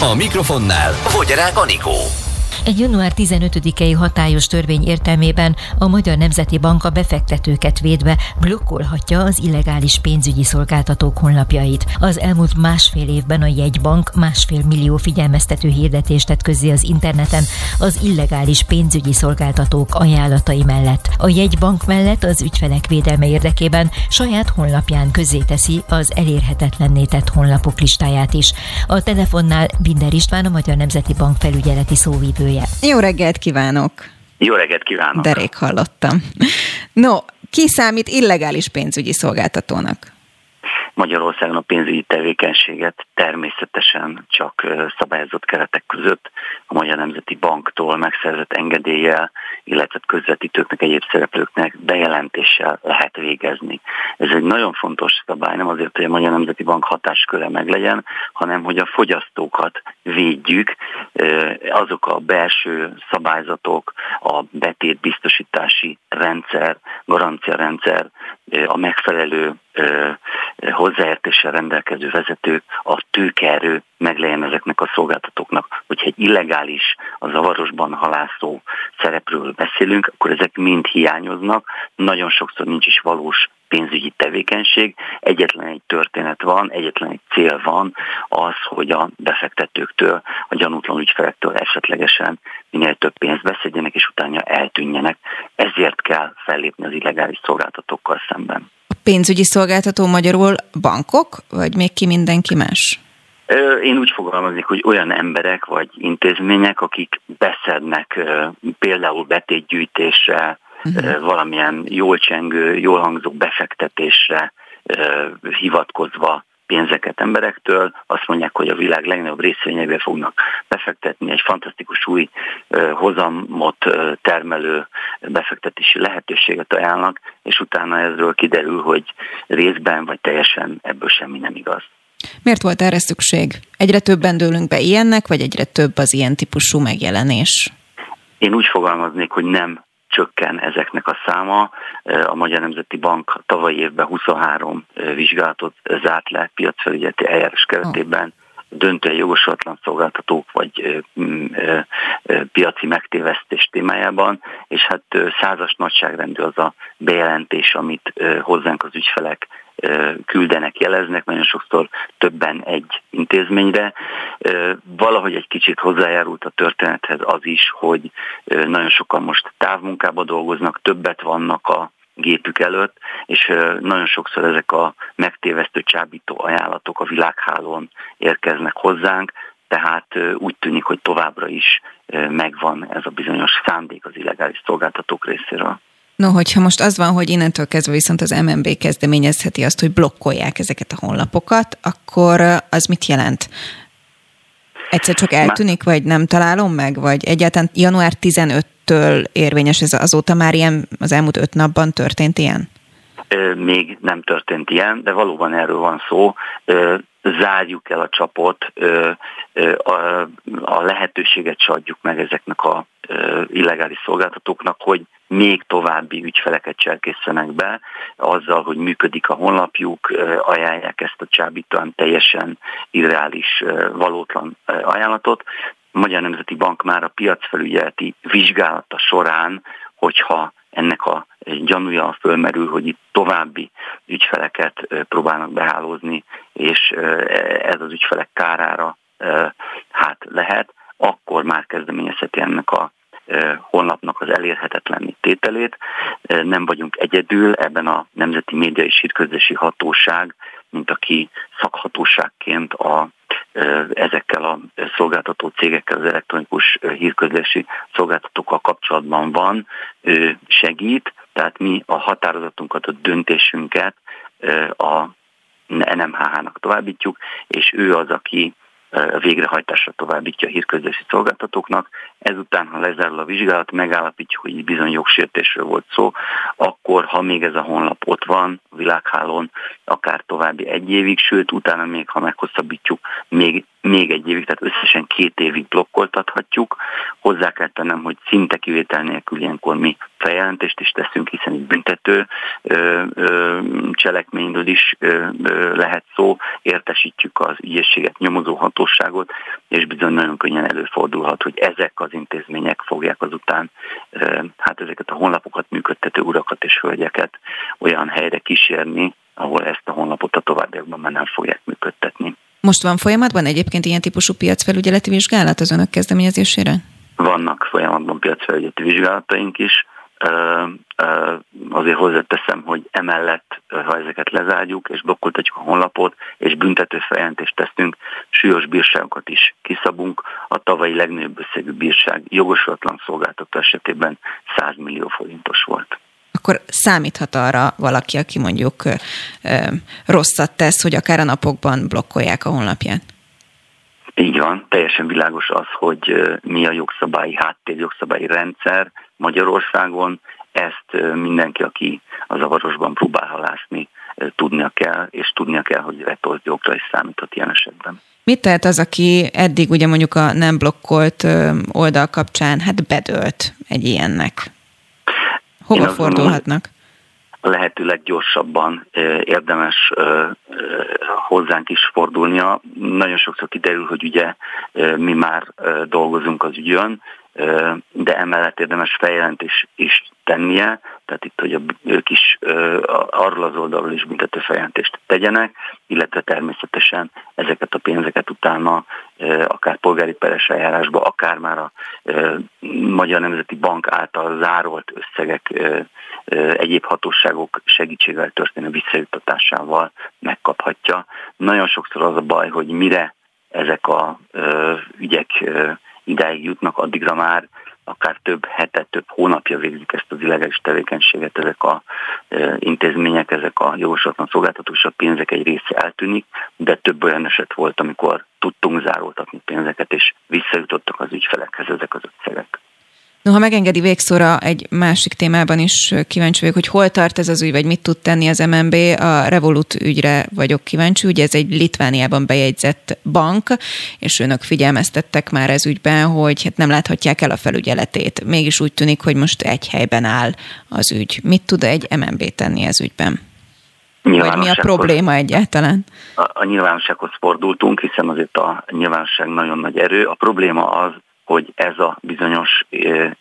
A mikrofonnál Fogyarák Anikó. Egy január 15-i hatályos törvény értelmében a Magyar Nemzeti Bank a befektetőket védve blokkolhatja az illegális pénzügyi szolgáltatók honlapjait. Az elmúlt másfél évben a jegybank másfél millió figyelmeztető hirdetést tett közzé az interneten az illegális pénzügyi szolgáltatók ajánlatai mellett. A jegybank mellett az ügyfelek védelme érdekében saját honlapján teszi az elérhetetlenné tett honlapok listáját is. A telefonnál Binder István, a Magyar Nemzeti Bank felügyeleti szóvívő szerkesztője. Jó reggelt kívánok! Jó reggelt kívánok! Derék hallottam. No, ki számít illegális pénzügyi szolgáltatónak? Magyarországon a pénzügyi tevékenységet természetesen csak szabályozott keretek között a Magyar Nemzeti Banktól megszerzett engedéllyel, illetve közvetítőknek, egyéb szereplőknek bejelentéssel lehet végezni. Ez egy nagyon fontos szabály, nem azért, hogy a Magyar Nemzeti Bank hatásköre meglegyen, hanem hogy a fogyasztókat védjük, azok a belső szabályzatok, a betétbiztosítási rendszer, garanciarendszer, a megfelelő hozzáértéssel rendelkező vezetők, a tőkerő meglegyen ezeknek a szolgáltatóknak. Hogyha egy illegális, a zavarosban halászó szerepről beszélünk, akkor ezek mind hiányoznak, nagyon sokszor nincs is valós pénzügyi tevékenység, egyetlen egy történet van, egyetlen egy cél van, az, hogy a befektetőktől, a gyanútlan ügyfelektől esetlegesen minél több pénzt beszedjenek, és utána eltűnjenek. Ezért kell fellépni az illegális szolgáltatókkal szemben. Pénzügyi szolgáltató magyarul bankok, vagy még ki mindenki más? Én úgy fogalmaznék, hogy olyan emberek vagy intézmények, akik beszednek például betétgyűjtésre, uh-huh. valamilyen jól csengő, jól hangzó befektetésre hivatkozva pénzeket emberektől, azt mondják, hogy a világ legnagyobb részvényeibe fognak befektetni, egy fantasztikus új hozamot termelő befektetési lehetőséget ajánlnak, és utána ezről kiderül, hogy részben vagy teljesen ebből semmi nem igaz. Miért volt erre szükség? Egyre többen dőlünk be ilyennek, vagy egyre több az ilyen típusú megjelenés? Én úgy fogalmaznék, hogy nem csökken ezeknek a száma. A Magyar Nemzeti Bank tavalyi évben 23 vizsgálatot zárt le piacfelügyeleti eljárás keretében. Döntően jogosulatlan szolgáltatók vagy piaci megtévesztés témájában, és hát százas nagyságrendű az a bejelentés, amit hozzánk az ügyfelek küldenek, jeleznek, nagyon sokszor többen egy intézményre. Valahogy egy kicsit hozzájárult a történethez az is, hogy nagyon sokan most távmunkába dolgoznak, többet vannak a gépük előtt, és nagyon sokszor ezek a megtévesztő csábító ajánlatok a világhálón érkeznek hozzánk, tehát úgy tűnik, hogy továbbra is megvan ez a bizonyos szándék az illegális szolgáltatók részéről. No, hogyha most az van, hogy innentől kezdve viszont az MNB kezdeményezheti azt, hogy blokkolják ezeket a honlapokat, akkor az mit jelent? Egyszer csak eltűnik, vagy nem találom meg, vagy egyáltalán január 15-től érvényes ez azóta már ilyen, az elmúlt öt napban történt ilyen? Még nem történt ilyen, de valóban erről van szó. Zárjuk el a csapot, a lehetőséget se adjuk meg ezeknek a illegális szolgáltatóknak, hogy még további ügyfeleket cserkészenek be, azzal, hogy működik a honlapjuk, ajánlják ezt a csábítóan teljesen irreális, valótlan ajánlatot. A Magyar Nemzeti Bank már a piacfelügyeleti vizsgálata során, hogyha ennek a gyanúja fölmerül, hogy itt további ügyfeleket próbálnak behálózni, és ez az ügyfelek kárára hát lehet, akkor már kezdeményezheti ennek a honlapnak az elérhetetlen tételét. Nem vagyunk egyedül, ebben a Nemzeti Média és Hírközlési Hatóság, mint aki szakhatóságként a, ezekkel a szolgáltató cégekkel, az elektronikus hírközlési szolgáltatókkal kapcsolatban van, segít, tehát mi a határozatunkat, a döntésünket a NMHH-nak továbbítjuk, és ő az, aki végrehajtásra továbbítja a hírközlési szolgáltatóknak. Ezután, ha lezárul a vizsgálat, megállapítjuk, hogy bizony jogsértésről volt szó, akkor, ha még ez a honlap ott van világhálón, akár további egy évig, sőt, utána még, ha meghosszabbítjuk, még még egy évig, tehát összesen két évig blokkoltathatjuk. Hozzá kell tennem, hogy szinte kivétel nélkül ilyenkor mi feljelentést is teszünk, hiszen egy büntető ö, ö, cselekményről is ö, ö, lehet szó, értesítjük az ügyességet, nyomozó hatóságot, és bizony nagyon könnyen előfordulhat, hogy ezek az intézmények fogják azután ö, hát ezeket a honlapokat működtető urakat és hölgyeket olyan helyre kísérni, ahol ezt a honlapot a továbbiakban már nem fogják működtetni. Most van folyamatban egyébként ilyen típusú piacfelügyeleti vizsgálat az önök kezdeményezésére? Vannak folyamatban piacfelügyeleti vizsgálataink is. Azért hozzáteszem, hogy emellett, ha ezeket lezárjuk és blokkoltatjuk a honlapot, és büntető feljelentést teszünk, súlyos bírságokat is kiszabunk. A tavalyi legnagyobb összegű bírság jogosulatlan szolgáltató esetében 100 millió forintos volt akkor számíthat arra valaki, aki mondjuk rosszat tesz, hogy akár a napokban blokkolják a honlapját. Így van, teljesen világos az, hogy mi a jogszabályi háttér, jogszabályi rendszer Magyarországon. Ezt mindenki, aki a zavarosban próbál halászni, tudnia kell, és tudnia kell, hogy retolt jogra is számíthat ilyen esetben. Mit tehet az, aki eddig ugye mondjuk a nem blokkolt oldal kapcsán hát bedölt egy ilyennek? Hova Én fordulhatnak? lehetőleg gyorsabban érdemes hozzánk is fordulnia. Nagyon sokszor kiderül, hogy ugye mi már dolgozunk az ügyön, de emellett érdemes feljelentés is tennie, tehát itt, hogy ők is arról az oldalról is büntető feljelentést tegyenek, illetve természetesen ezeket a pénzeket utána akár polgári peres eljárásba, akár már a Magyar Nemzeti Bank által zárolt összegek egyéb hatóságok segítségével történő visszajutatásával megkaphatja. Nagyon sokszor az a baj, hogy mire ezek a ügyek ideig jutnak, addigra már akár több hetet, több hónapja végzik ezt az illegális tevékenységet, ezek a e, intézmények, ezek a jogosatlan szolgáltatók, a pénzek egy része eltűnik, de több olyan eset volt, amikor tudtunk zároltatni pénzeket, és visszajutottak az ügyfelekhez ezek az összegek. No, ha megengedi végszóra egy másik témában is kíváncsi vagyok, hogy hol tart ez az ügy, vagy mit tud tenni az MNB. A Revolut ügyre vagyok kíváncsi, ugye ez egy Litvániában bejegyzett bank, és önök figyelmeztettek már ez ügyben, hogy hát nem láthatják el a felügyeletét. Mégis úgy tűnik, hogy most egy helyben áll az ügy. Mit tud egy MNB tenni ez ügyben? Vagy mi a probléma egyáltalán? A, a nyilvánossághoz fordultunk, hiszen azért a nyilvánosság nagyon nagy erő. A probléma az, hogy ez a bizonyos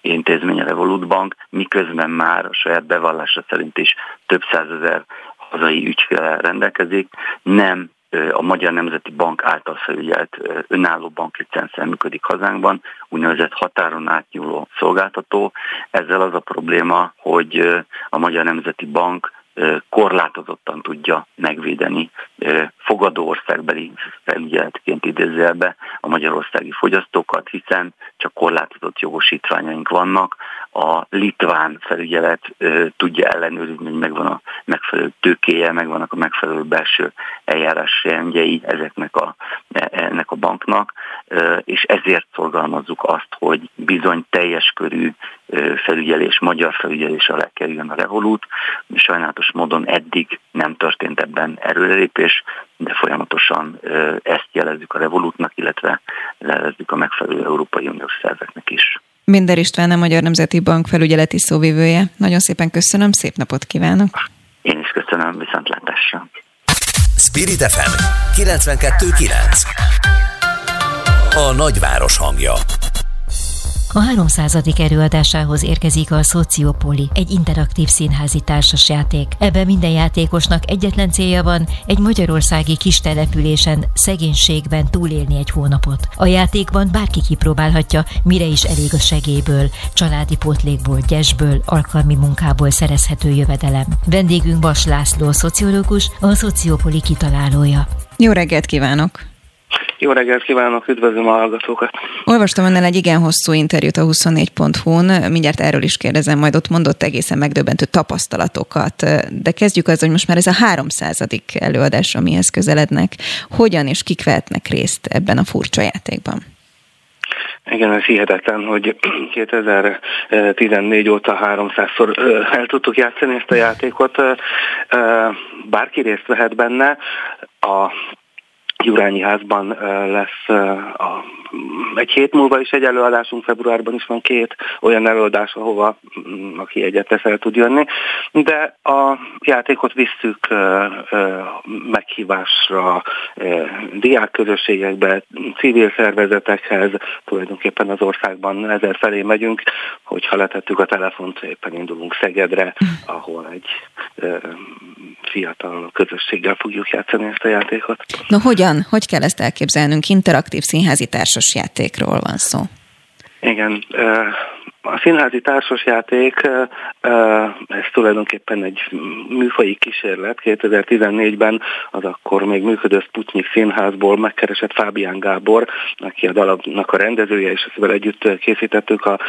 intézmény, a Revolut Bank, miközben már a saját bevallása szerint is több százezer hazai ügyféle rendelkezik, nem a Magyar Nemzeti Bank által felügyelt önálló banklicenszer működik hazánkban, úgynevezett határon átnyúló szolgáltató. Ezzel az a probléma, hogy a Magyar Nemzeti Bank korlátozottan tudja megvédeni fogadó országbeli felügyeletként idézőjelbe a magyarországi fogyasztókat, hiszen csak korlátozott jogosítványaink vannak. A litván felügyelet tudja ellenőrizni, hogy megvan a megfelelő tőkéje, megvannak a megfelelő belső eljárásrendjei ezeknek a, e, ennek a banknak, és ezért szorgalmazzuk azt, hogy bizony teljes körű felügyelés, magyar felügyelés alá kerüljön a Revolut. Sajnálatos módon eddig nem történt ebben erőrelépés, de folyamatosan ezt jelezzük a Revolutnak, illetve jelezzük a megfelelő Európai Uniós szerveknek is. Minder István, a Magyar Nemzeti Bank felügyeleti szóvivője. Nagyon szépen köszönöm, szép napot kívánok! Én is köszönöm, viszontlátásra! Spirit FM 92.9 A nagyváros hangja a 300. előadásához érkezik a Szociopoli, egy interaktív színházi társasjáték. Ebben minden játékosnak egyetlen célja van, egy magyarországi kis településen, szegénységben túlélni egy hónapot. A játékban bárki kipróbálhatja, mire is elég a segélyből, családi pótlékból, gyesből, alkalmi munkából szerezhető jövedelem. Vendégünk Bas László, szociológus, a Szociopoli kitalálója. Jó reggelt kívánok! Jó reggelt kívánok, üdvözlöm a hallgatókat! Olvastam önnel egy igen hosszú interjút a 24.hu-n, mindjárt erről is kérdezem, majd ott mondott egészen megdöbbentő tapasztalatokat, de kezdjük az, hogy most már ez a 300. előadás, amihez közelednek. Hogyan és kik vehetnek részt ebben a furcsa játékban? Igen, ez hihetetlen, hogy *clears throat* 2014 óta 300-szor el tudtuk játszani ezt a játékot. Bárki részt vehet benne. A Jurányi házban lesz a, egy hét múlva is egy előadásunk, februárban is van két olyan előadás, ahova mm, aki egyet el tud jönni, de a játékot visszük meghívásra diákközösségekbe, civil szervezetekhez, tulajdonképpen az országban ezer felé megyünk, hogyha letettük a telefont, éppen indulunk Szegedre, ahol egy fiatal közösséggel fogjuk játszani ezt a játékot. Na hogyan? Hogy kell ezt elképzelnünk? Interaktív színházi társasjátékról van szó. Igen, a színházi társasjáték, ez tulajdonképpen egy műfai kísérlet. 2014-ben az akkor még működő Sputnik színházból megkeresett Fábián Gábor, aki a dalabnak a rendezője, és ezzel együtt készítettük a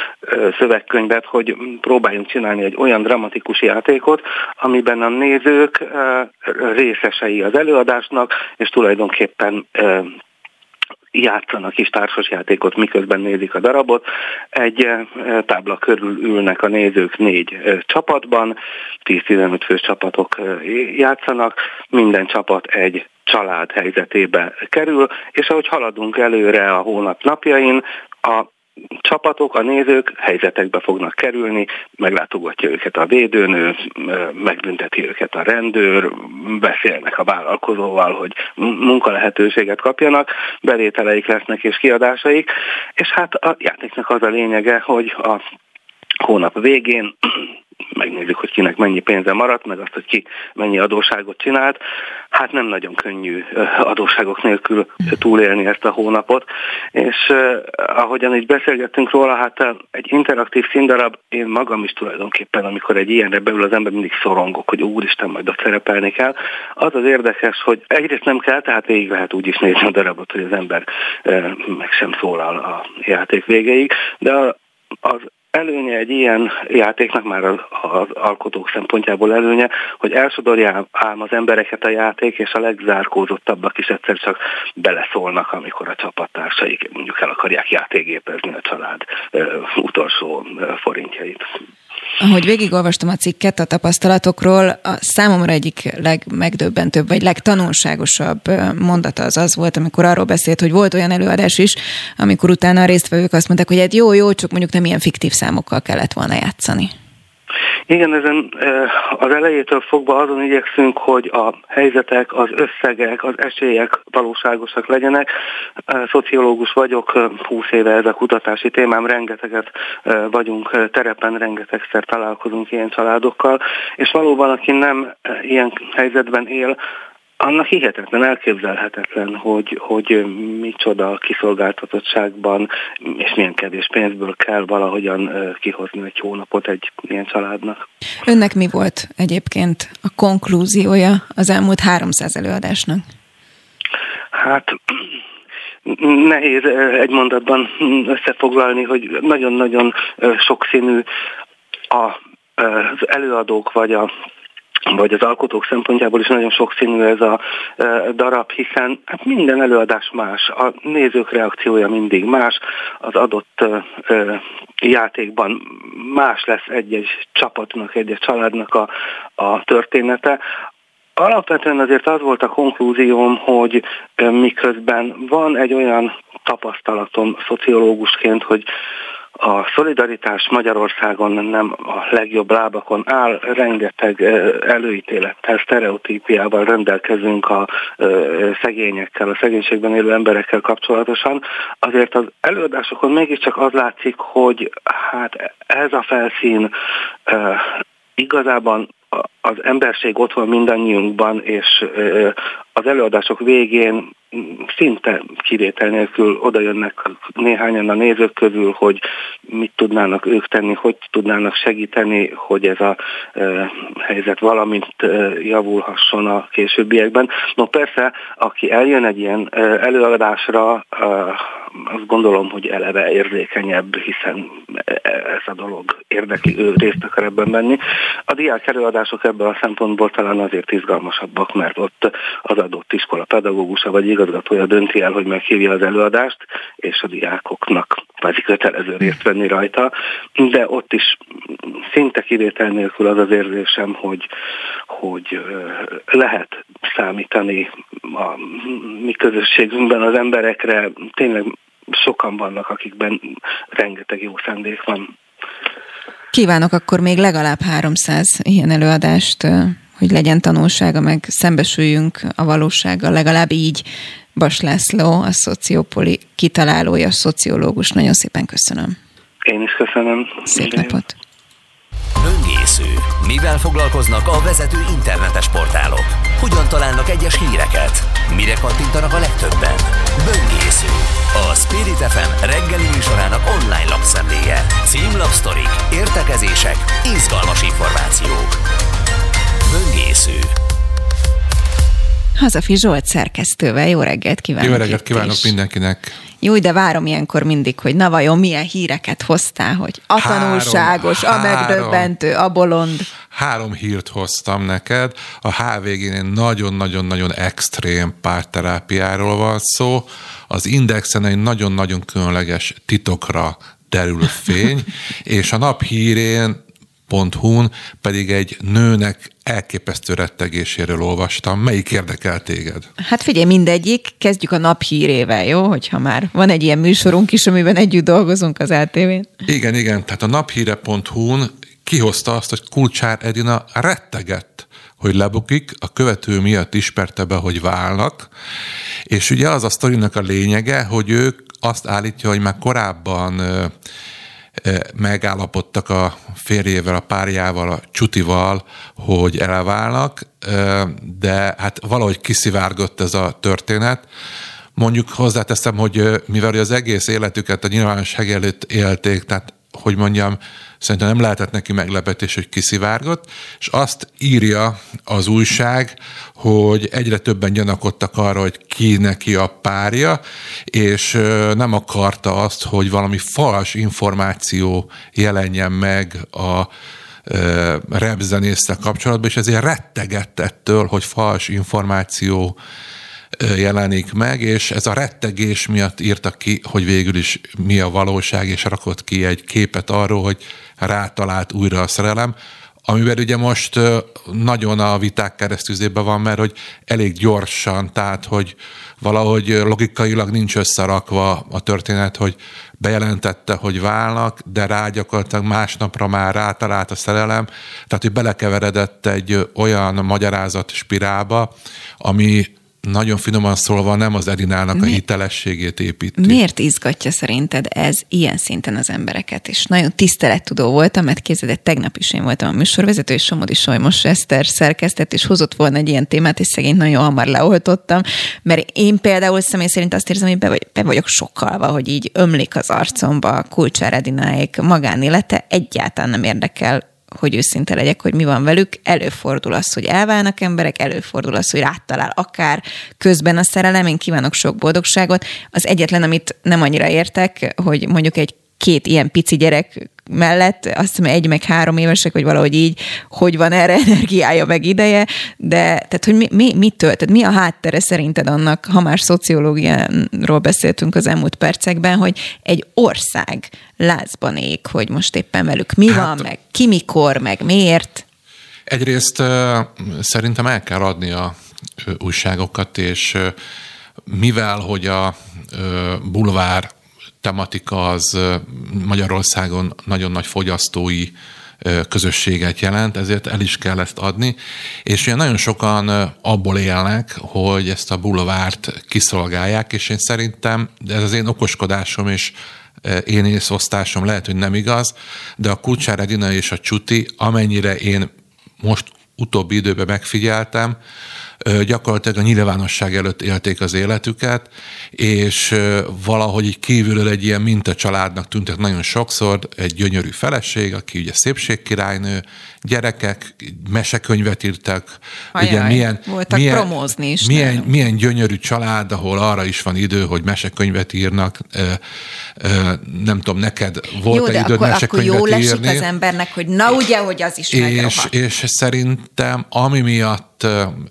szövegkönyvet, hogy próbáljunk csinálni egy olyan dramatikus játékot, amiben a nézők részesei az előadásnak, és tulajdonképpen játszanak is társasjátékot, miközben nézik a darabot. Egy eh, tábla körül ülnek a nézők négy eh, csapatban, 10-15 fős csapatok eh, játszanak, minden csapat egy család helyzetébe kerül, és ahogy haladunk előre a hónap napjain, a csapatok, a nézők helyzetekbe fognak kerülni, meglátogatja őket a védőnő, megbünteti őket a rendőr, beszélnek a vállalkozóval, hogy munkalehetőséget kapjanak, bevételeik lesznek és kiadásaik, és hát a játéknak az a lényege, hogy a hónap végén *clears throat* megnézzük, hogy kinek mennyi pénze maradt, meg azt, hogy ki mennyi adóságot csinált. Hát nem nagyon könnyű adóságok nélkül túlélni ezt a hónapot, és ahogyan így beszélgettünk róla, hát egy interaktív színdarab, én magam is tulajdonképpen, amikor egy ilyenre beül az ember, mindig szorongok, hogy úristen, majd ott szerepelni kell. Az az érdekes, hogy egyrészt nem kell, tehát végig lehet úgy is nézni a darabot, hogy az ember meg sem szólal a játék végéig, de az előnye egy ilyen játéknak már az, alkotók szempontjából előnye, hogy elsodorja ám az embereket a játék, és a legzárkózottabbak is egyszer csak beleszólnak, amikor a csapattársaik mondjuk el akarják játékgépezni a család ö, utolsó ö, forintjait. Ahogy végigolvastam a cikket a tapasztalatokról, a számomra egyik legmegdöbbentőbb, vagy legtanulságosabb mondata az az volt, amikor arról beszélt, hogy volt olyan előadás is, amikor utána a résztvevők azt mondták, hogy hát jó, jó, csak mondjuk nem ilyen fiktív számokkal kellett volna játszani. Igen, ezen az elejétől fogva azon igyekszünk, hogy a helyzetek, az összegek, az esélyek valóságosak legyenek. Szociológus vagyok, 20 éve ez a kutatási témám, rengeteget vagyunk terepen, rengetegszer találkozunk ilyen családokkal, és valóban, aki nem ilyen helyzetben él, annak hihetetlen, elképzelhetetlen, hogy, hogy micsoda kiszolgáltatottságban és milyen kevés pénzből kell valahogyan kihozni egy hónapot egy ilyen családnak. Önnek mi volt egyébként a konklúziója az elmúlt 300 előadásnak? Hát nehéz egy mondatban összefoglalni, hogy nagyon-nagyon sokszínű a, az előadók vagy a vagy az alkotók szempontjából is nagyon sokszínű ez a darab, hiszen hát minden előadás más, a nézők reakciója mindig más, az adott játékban más lesz egy-egy csapatnak, egy-egy családnak a, a története. Alapvetően azért az volt a konklúzióm, hogy miközben van egy olyan tapasztalatom szociológusként, hogy a szolidaritás Magyarországon nem a legjobb lábakon áll, rengeteg előítélettel, sztereotípiával rendelkezünk a szegényekkel, a szegénységben élő emberekkel kapcsolatosan. Azért az előadásokon mégiscsak az látszik, hogy hát ez a felszín igazában az emberség ott van mindannyiunkban, és az előadások végén szinte kivétel nélkül oda jönnek néhányan a nézők közül, hogy mit tudnának ők tenni, hogy tudnának segíteni, hogy ez a e, helyzet valamint e, javulhasson a későbbiekben. No persze, aki eljön egy ilyen e, előadásra, e, azt gondolom, hogy eleve érzékenyebb, hiszen ez a dolog érdekli, ő részt akar ebben venni. A diák előadások ebből a szempontból talán azért izgalmasabbak, mert ott az adott iskola pedagógusa vagy igazgatója dönti el, hogy meghívja az előadást, és a diákoknak kvázi kötelező részt venni rajta, de ott is szinte kivétel nélkül az az érzésem, hogy, hogy lehet számítani a mi közösségünkben az emberekre, tényleg sokan vannak, akikben rengeteg jó szándék van. Kívánok akkor még legalább 300 ilyen előadást, hogy legyen tanulsága, meg szembesüljünk a valósággal, legalább így Bas László, a szociopoli kitalálója, a szociológus. Nagyon szépen köszönöm. Én is köszönöm. Szép napot. Böngésző. Mivel foglalkoznak a vezető internetes portálok? Hogyan találnak egyes híreket? Mire kattintanak a legtöbben? Böngésző. A Spirit FM reggeli műsorának online lapszemléje. Címlapsztorik, értekezések, izgalmas információk. Böngésző. Hazafi Zsolt szerkesztővel. Jó reggelt kívánok! Jó reggelt kívánok is. mindenkinek! Jó, de várom ilyenkor mindig, hogy na vajon milyen híreket hoztál, hogy a három, tanulságos, három, a megdöbbentő, a bolond. Három hírt hoztam neked. A HVG-nél nagyon-nagyon-nagyon extrém párterápiáról van szó. Az Indexen egy nagyon-nagyon különleges titokra derül fény, *laughs* és a nap hírén hu-n pedig egy nőnek elképesztő rettegéséről olvastam. Melyik érdekel téged? Hát figyelj, mindegyik. Kezdjük a naphírével, jó? Hogyha már van egy ilyen műsorunk is, amiben együtt dolgozunk az LTV-n. Igen, igen. Tehát a naphíre.hu-n kihozta azt, hogy Kulcsár Edina rettegett, hogy lebukik, a követő miatt ismerte be, hogy válnak, és ugye az a sztorinak a lényege, hogy ők azt állítja, hogy már korábban megállapodtak a férjével, a párjával, a csutival, hogy elválnak, de hát valahogy kiszivárgott ez a történet. Mondjuk hozzáteszem, hogy mivel az egész életüket a nyilvánosság előtt élték, tehát hogy mondjam, szerintem nem lehetett neki meglepetés, hogy kiszivárgott, és azt írja az újság, hogy egyre többen gyanakodtak arra, hogy ki neki a párja, és nem akarta azt, hogy valami fals információ jelenjen meg a repzenésztel kapcsolatban, és ezért rettegett ettől, hogy fals információ jelenik meg, és ez a rettegés miatt írta ki, hogy végül is mi a valóság, és rakott ki egy képet arról, hogy rátalált újra a szerelem. amivel ugye most nagyon a viták keresztüzében van, mert hogy elég gyorsan, tehát hogy valahogy logikailag nincs összerakva a történet, hogy bejelentette, hogy válnak, de rá gyakorlatilag másnapra már rátalált a szerelem, tehát hogy belekeveredett egy olyan magyarázat spirálba, ami nagyon finoman szólva nem az Edinának Mi? a hitelességét építi. Miért izgatja szerinted ez ilyen szinten az embereket? És nagyon tisztelettudó voltam, mert képzeld, tegnap is én voltam a műsorvezető, és Somodi Solymos Eszter szerkesztett, és hozott volna egy ilyen témát, és szegény nagyon hamar leoltottam, mert én például személy szerint azt érzem, hogy be, vagy, be vagyok sokkalva, hogy így ömlik az arcomba Kulcsár Edináék magánélete, egyáltalán nem érdekel hogy őszinte legyek, hogy mi van velük. Előfordul az, hogy elválnak emberek, előfordul az, hogy ráttalál akár közben a szerelem, én kívánok sok boldogságot. Az egyetlen, amit nem annyira értek, hogy mondjuk egy két ilyen pici gyerek mellett, azt hiszem egy meg három évesek, vagy valahogy így, hogy van erre *laughs* energiája, meg ideje, de tehát, hogy mi, mi, mit tölt, tehát mi a háttere szerinted annak, ha már szociológiáról beszéltünk az elmúlt percekben, hogy egy ország lázban ég, hogy most éppen velük mi hát, van, meg ki mikor, meg miért? Egyrészt szerintem el kell adni a újságokat, és mivel, hogy a bulvár tematika az Magyarországon nagyon nagy fogyasztói közösséget jelent, ezért el is kell ezt adni, és ugye nagyon sokan abból élnek, hogy ezt a bulvárt kiszolgálják, és én szerintem, de ez az én okoskodásom és én észosztásom lehet, hogy nem igaz, de a Kulcsár Edina és a Csuti, amennyire én most utóbbi időben megfigyeltem, gyakorlatilag a nyilvánosság előtt élték az életüket, és valahogy így kívülről egy ilyen minta családnak tűntek nagyon sokszor, egy gyönyörű feleség, aki ugye szépségkirálynő, gyerekek, mesekönyvet írtak, Ajaj, ugye milyen, voltak milyen, promózni is. Milyen, milyen gyönyörű család, ahol arra is van idő, hogy mesekönyvet írnak, nem tudom, neked volt-e időd akkor, mesekönyvet akkor jó írni? az embernek, hogy na ugye, hogy az is és, és szerintem, ami miatt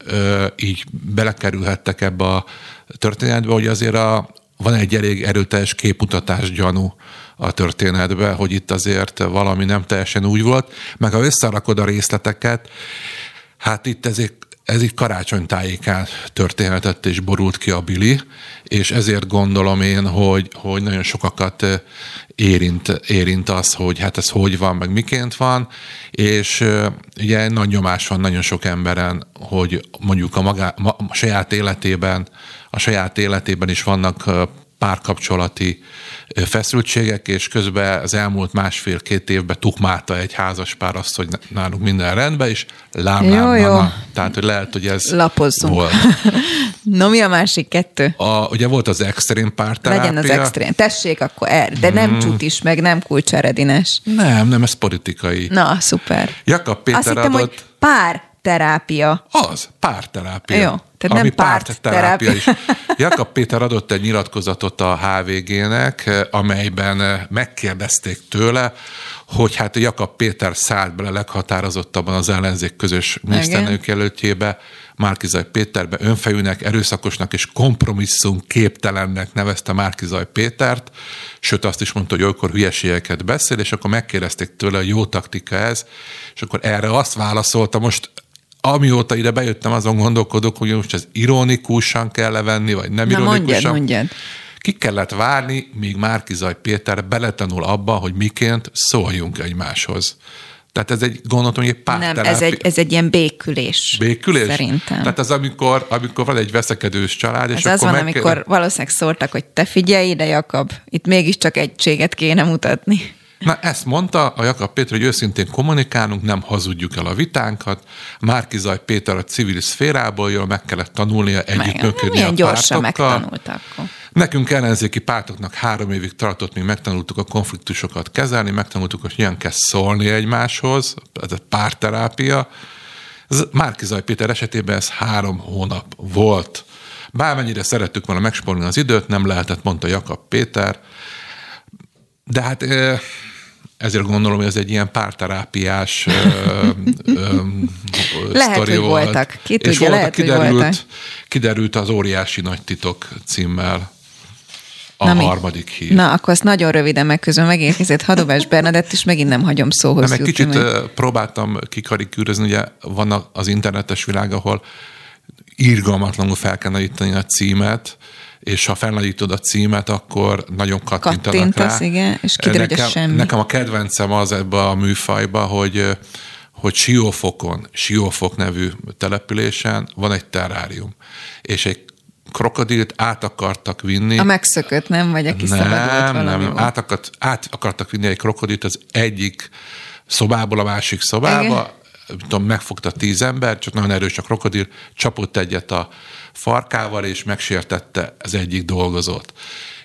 ö, így belekerülhettek ebbe a történetbe, hogy azért a, van egy elég erőteljes képmutatás gyanú a történetbe, hogy itt azért valami nem teljesen úgy volt, meg ha összerakod a részleteket, hát itt ezek ez így karácsonytájékán történhetett és borult ki a Bili, és ezért gondolom én, hogy, hogy nagyon sokakat érint, érint az, hogy hát ez hogy van, meg miként van, és ugye nagy nyomás van nagyon sok emberen, hogy mondjuk a, magá, a saját életében, a saját életében is vannak párkapcsolati feszültségek, és közben az elmúlt másfél-két évben tukmálta egy házas pár azt, hogy nálunk minden rendben, és lám, jó, lám, jó. Na, tehát, hogy lehet, hogy ez Lapozzunk. volt. *laughs* no, mi a másik kettő? A, ugye volt az extrém párterápia. Legyen az extrém. Tessék akkor er, de nem hmm. csut is, meg nem kulcseredines. Nem, nem, ez politikai. Na, szuper. Jakab Péter Azt hittem, adott... hogy pár terápia. Az, párterápia. Jó, tehát ami nem pártterápia is. Jakab Péter adott egy nyilatkozatot a HVG-nek, amelyben megkérdezték tőle, hogy hát Jakab Péter szállt bele leghatározottabban az ellenzék közös miniszternők jelöltjébe, Márkizaj Péterbe önfejűnek, erőszakosnak és kompromisszum képtelennek nevezte Márkizaj Pétert, sőt azt is mondta, hogy olykor hülyeségeket beszél, és akkor megkérdezték tőle, hogy jó taktika ez, és akkor erre azt válaszolta, most amióta ide bejöttem, azon gondolkodok, hogy most ez ironikusan kell levenni, vagy nem Na ironikusan. Mondjad, mondjad. Ki kellett várni, míg Márkizaj Péter beletanul abba, hogy miként szóljunk egymáshoz. Tehát ez egy, gondoltam, hogy egy párterápia. Nem, ez egy, ez egy ilyen békülés. Békülés? Szerintem. Tehát az, amikor, amikor van egy veszekedős család, és ez akkor az van, meg amikor valószínűleg szóltak, hogy te figyelj ide, Jakab, itt mégiscsak egységet kéne mutatni. Na ezt mondta a Jakab Péter, hogy őszintén kommunikálunk, nem hazudjuk el a vitánkat. Márkizaj Péter a civil szférából jól meg kellett tanulnia együttműködni Milyen a gyorsan megtanult akkor. Nekünk ellenzéki pártoknak három évig tartott, míg megtanultuk a konfliktusokat kezelni, megtanultuk, hogy hogyan kell szólni egymáshoz, ez a párterápia. Ez Márkizaj Péter esetében ez három hónap volt. Bármennyire szerettük volna megsporolni az időt, nem lehetett, mondta Jakab Péter. De hát ezért gondolom, hogy ez egy ilyen párterápiás lehet, hogy volt. voltak. Ki tudja, És lehet, kiderült, hogy voltak. kiderült az Óriási Nagy Titok címmel. a Na harmadik mi? hír. Na, akkor azt nagyon röviden meg közben megérkezett Hadovás Bernadett, és megint nem hagyom szóhoz nem, egy kicsit meg. próbáltam kikarikűrözni, ugye van az internetes világ, ahol írgalmatlanul fel kell a címet, és ha felnagyítod a címet, akkor nagyon kattintanak Kattintasz, rá. igen, és kiderül, nekem, hogy semmi. Nekem a kedvencem az ebbe a műfajba, hogy hogy Siófokon, Siófok nevű településen van egy terrárium, és egy krokodilt át akartak vinni. A megszökött, nem? Vagy aki nem, nem, nem, át, akart, át akartak vinni egy krokodilt az egyik szobából a másik szobába, tudom, megfogta tíz ember, csak nagyon erős a krokodil, csapott egyet a farkával, és megsértette az egyik dolgozót.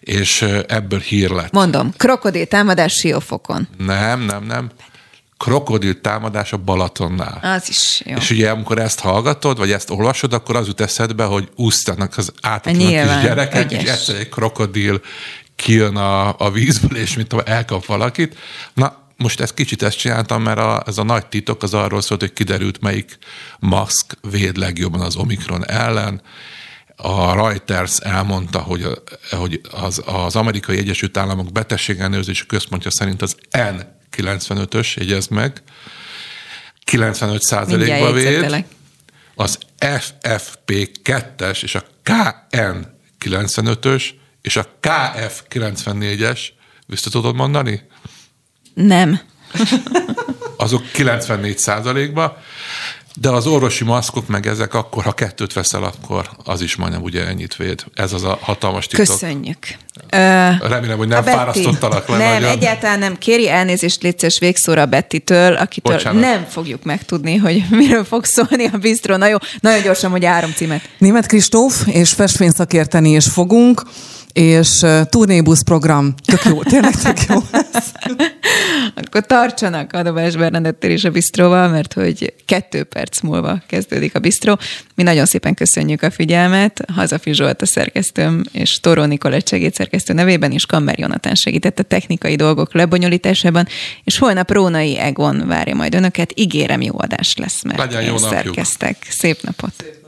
És ebből hír lett. Mondom, krokodil támadás Siófokon. Nem, nem, nem krokodil támadás a Balatonnál. Az is jó. És ugye amikor ezt hallgatod, vagy ezt olvasod, akkor az jut eszedbe, hogy úsztanak az átadnak kis gyerekek, ügyes. és egyszer egy krokodil kijön a, a vízből, és mint elkap valakit. Na, most ezt kicsit ezt csináltam, mert a, ez a nagy titok az arról szólt, hogy kiderült, melyik maszk véd legjobban az Omikron ellen. A Reuters elmondta, hogy, hogy az, az amerikai Egyesült Államok betegségellenőrzési központja szerint az N 95-ös, jegyezd meg, 95 százalékba véd, az FFP2-es és a KN 95-ös és a KF 94-es, vissza tudod mondani? Nem. Azok 94 százalékba, de az orvosi maszkok meg ezek akkor, ha kettőt veszel, akkor az is majdnem ugye ennyit véd. Ez az a hatalmas titok. Köszönjük. Remélem, hogy nem fárasztottalak le Nem, nagyon. egyáltalán nem. Kéri elnézést létszes végszóra Bettitől, akitől Bocsánat. nem fogjuk megtudni, hogy *laughs* miről fog szólni a bistro. Na jó, nagyon gyorsan, hogy három címet. Német Kristóf és festfényszakérteni is fogunk és turnébusz program, tök jó, tényleg tök jó. *laughs* Akkor tartsanak Adobás Bernadettel és a Bistróval, mert hogy kettő perc múlva kezdődik a Bistró. Mi nagyon szépen köszönjük a figyelmet. Hazafi Zsolt a szerkesztőm, és Toró Nikolett segédszerkesztő nevében, és Kammer Jonatán segített a technikai dolgok lebonyolításában, és holnap Rónai Egon várja majd önöket. Ígérem, jó adás lesz, mert Legyen jó szerkeztek. Szép napot! Szép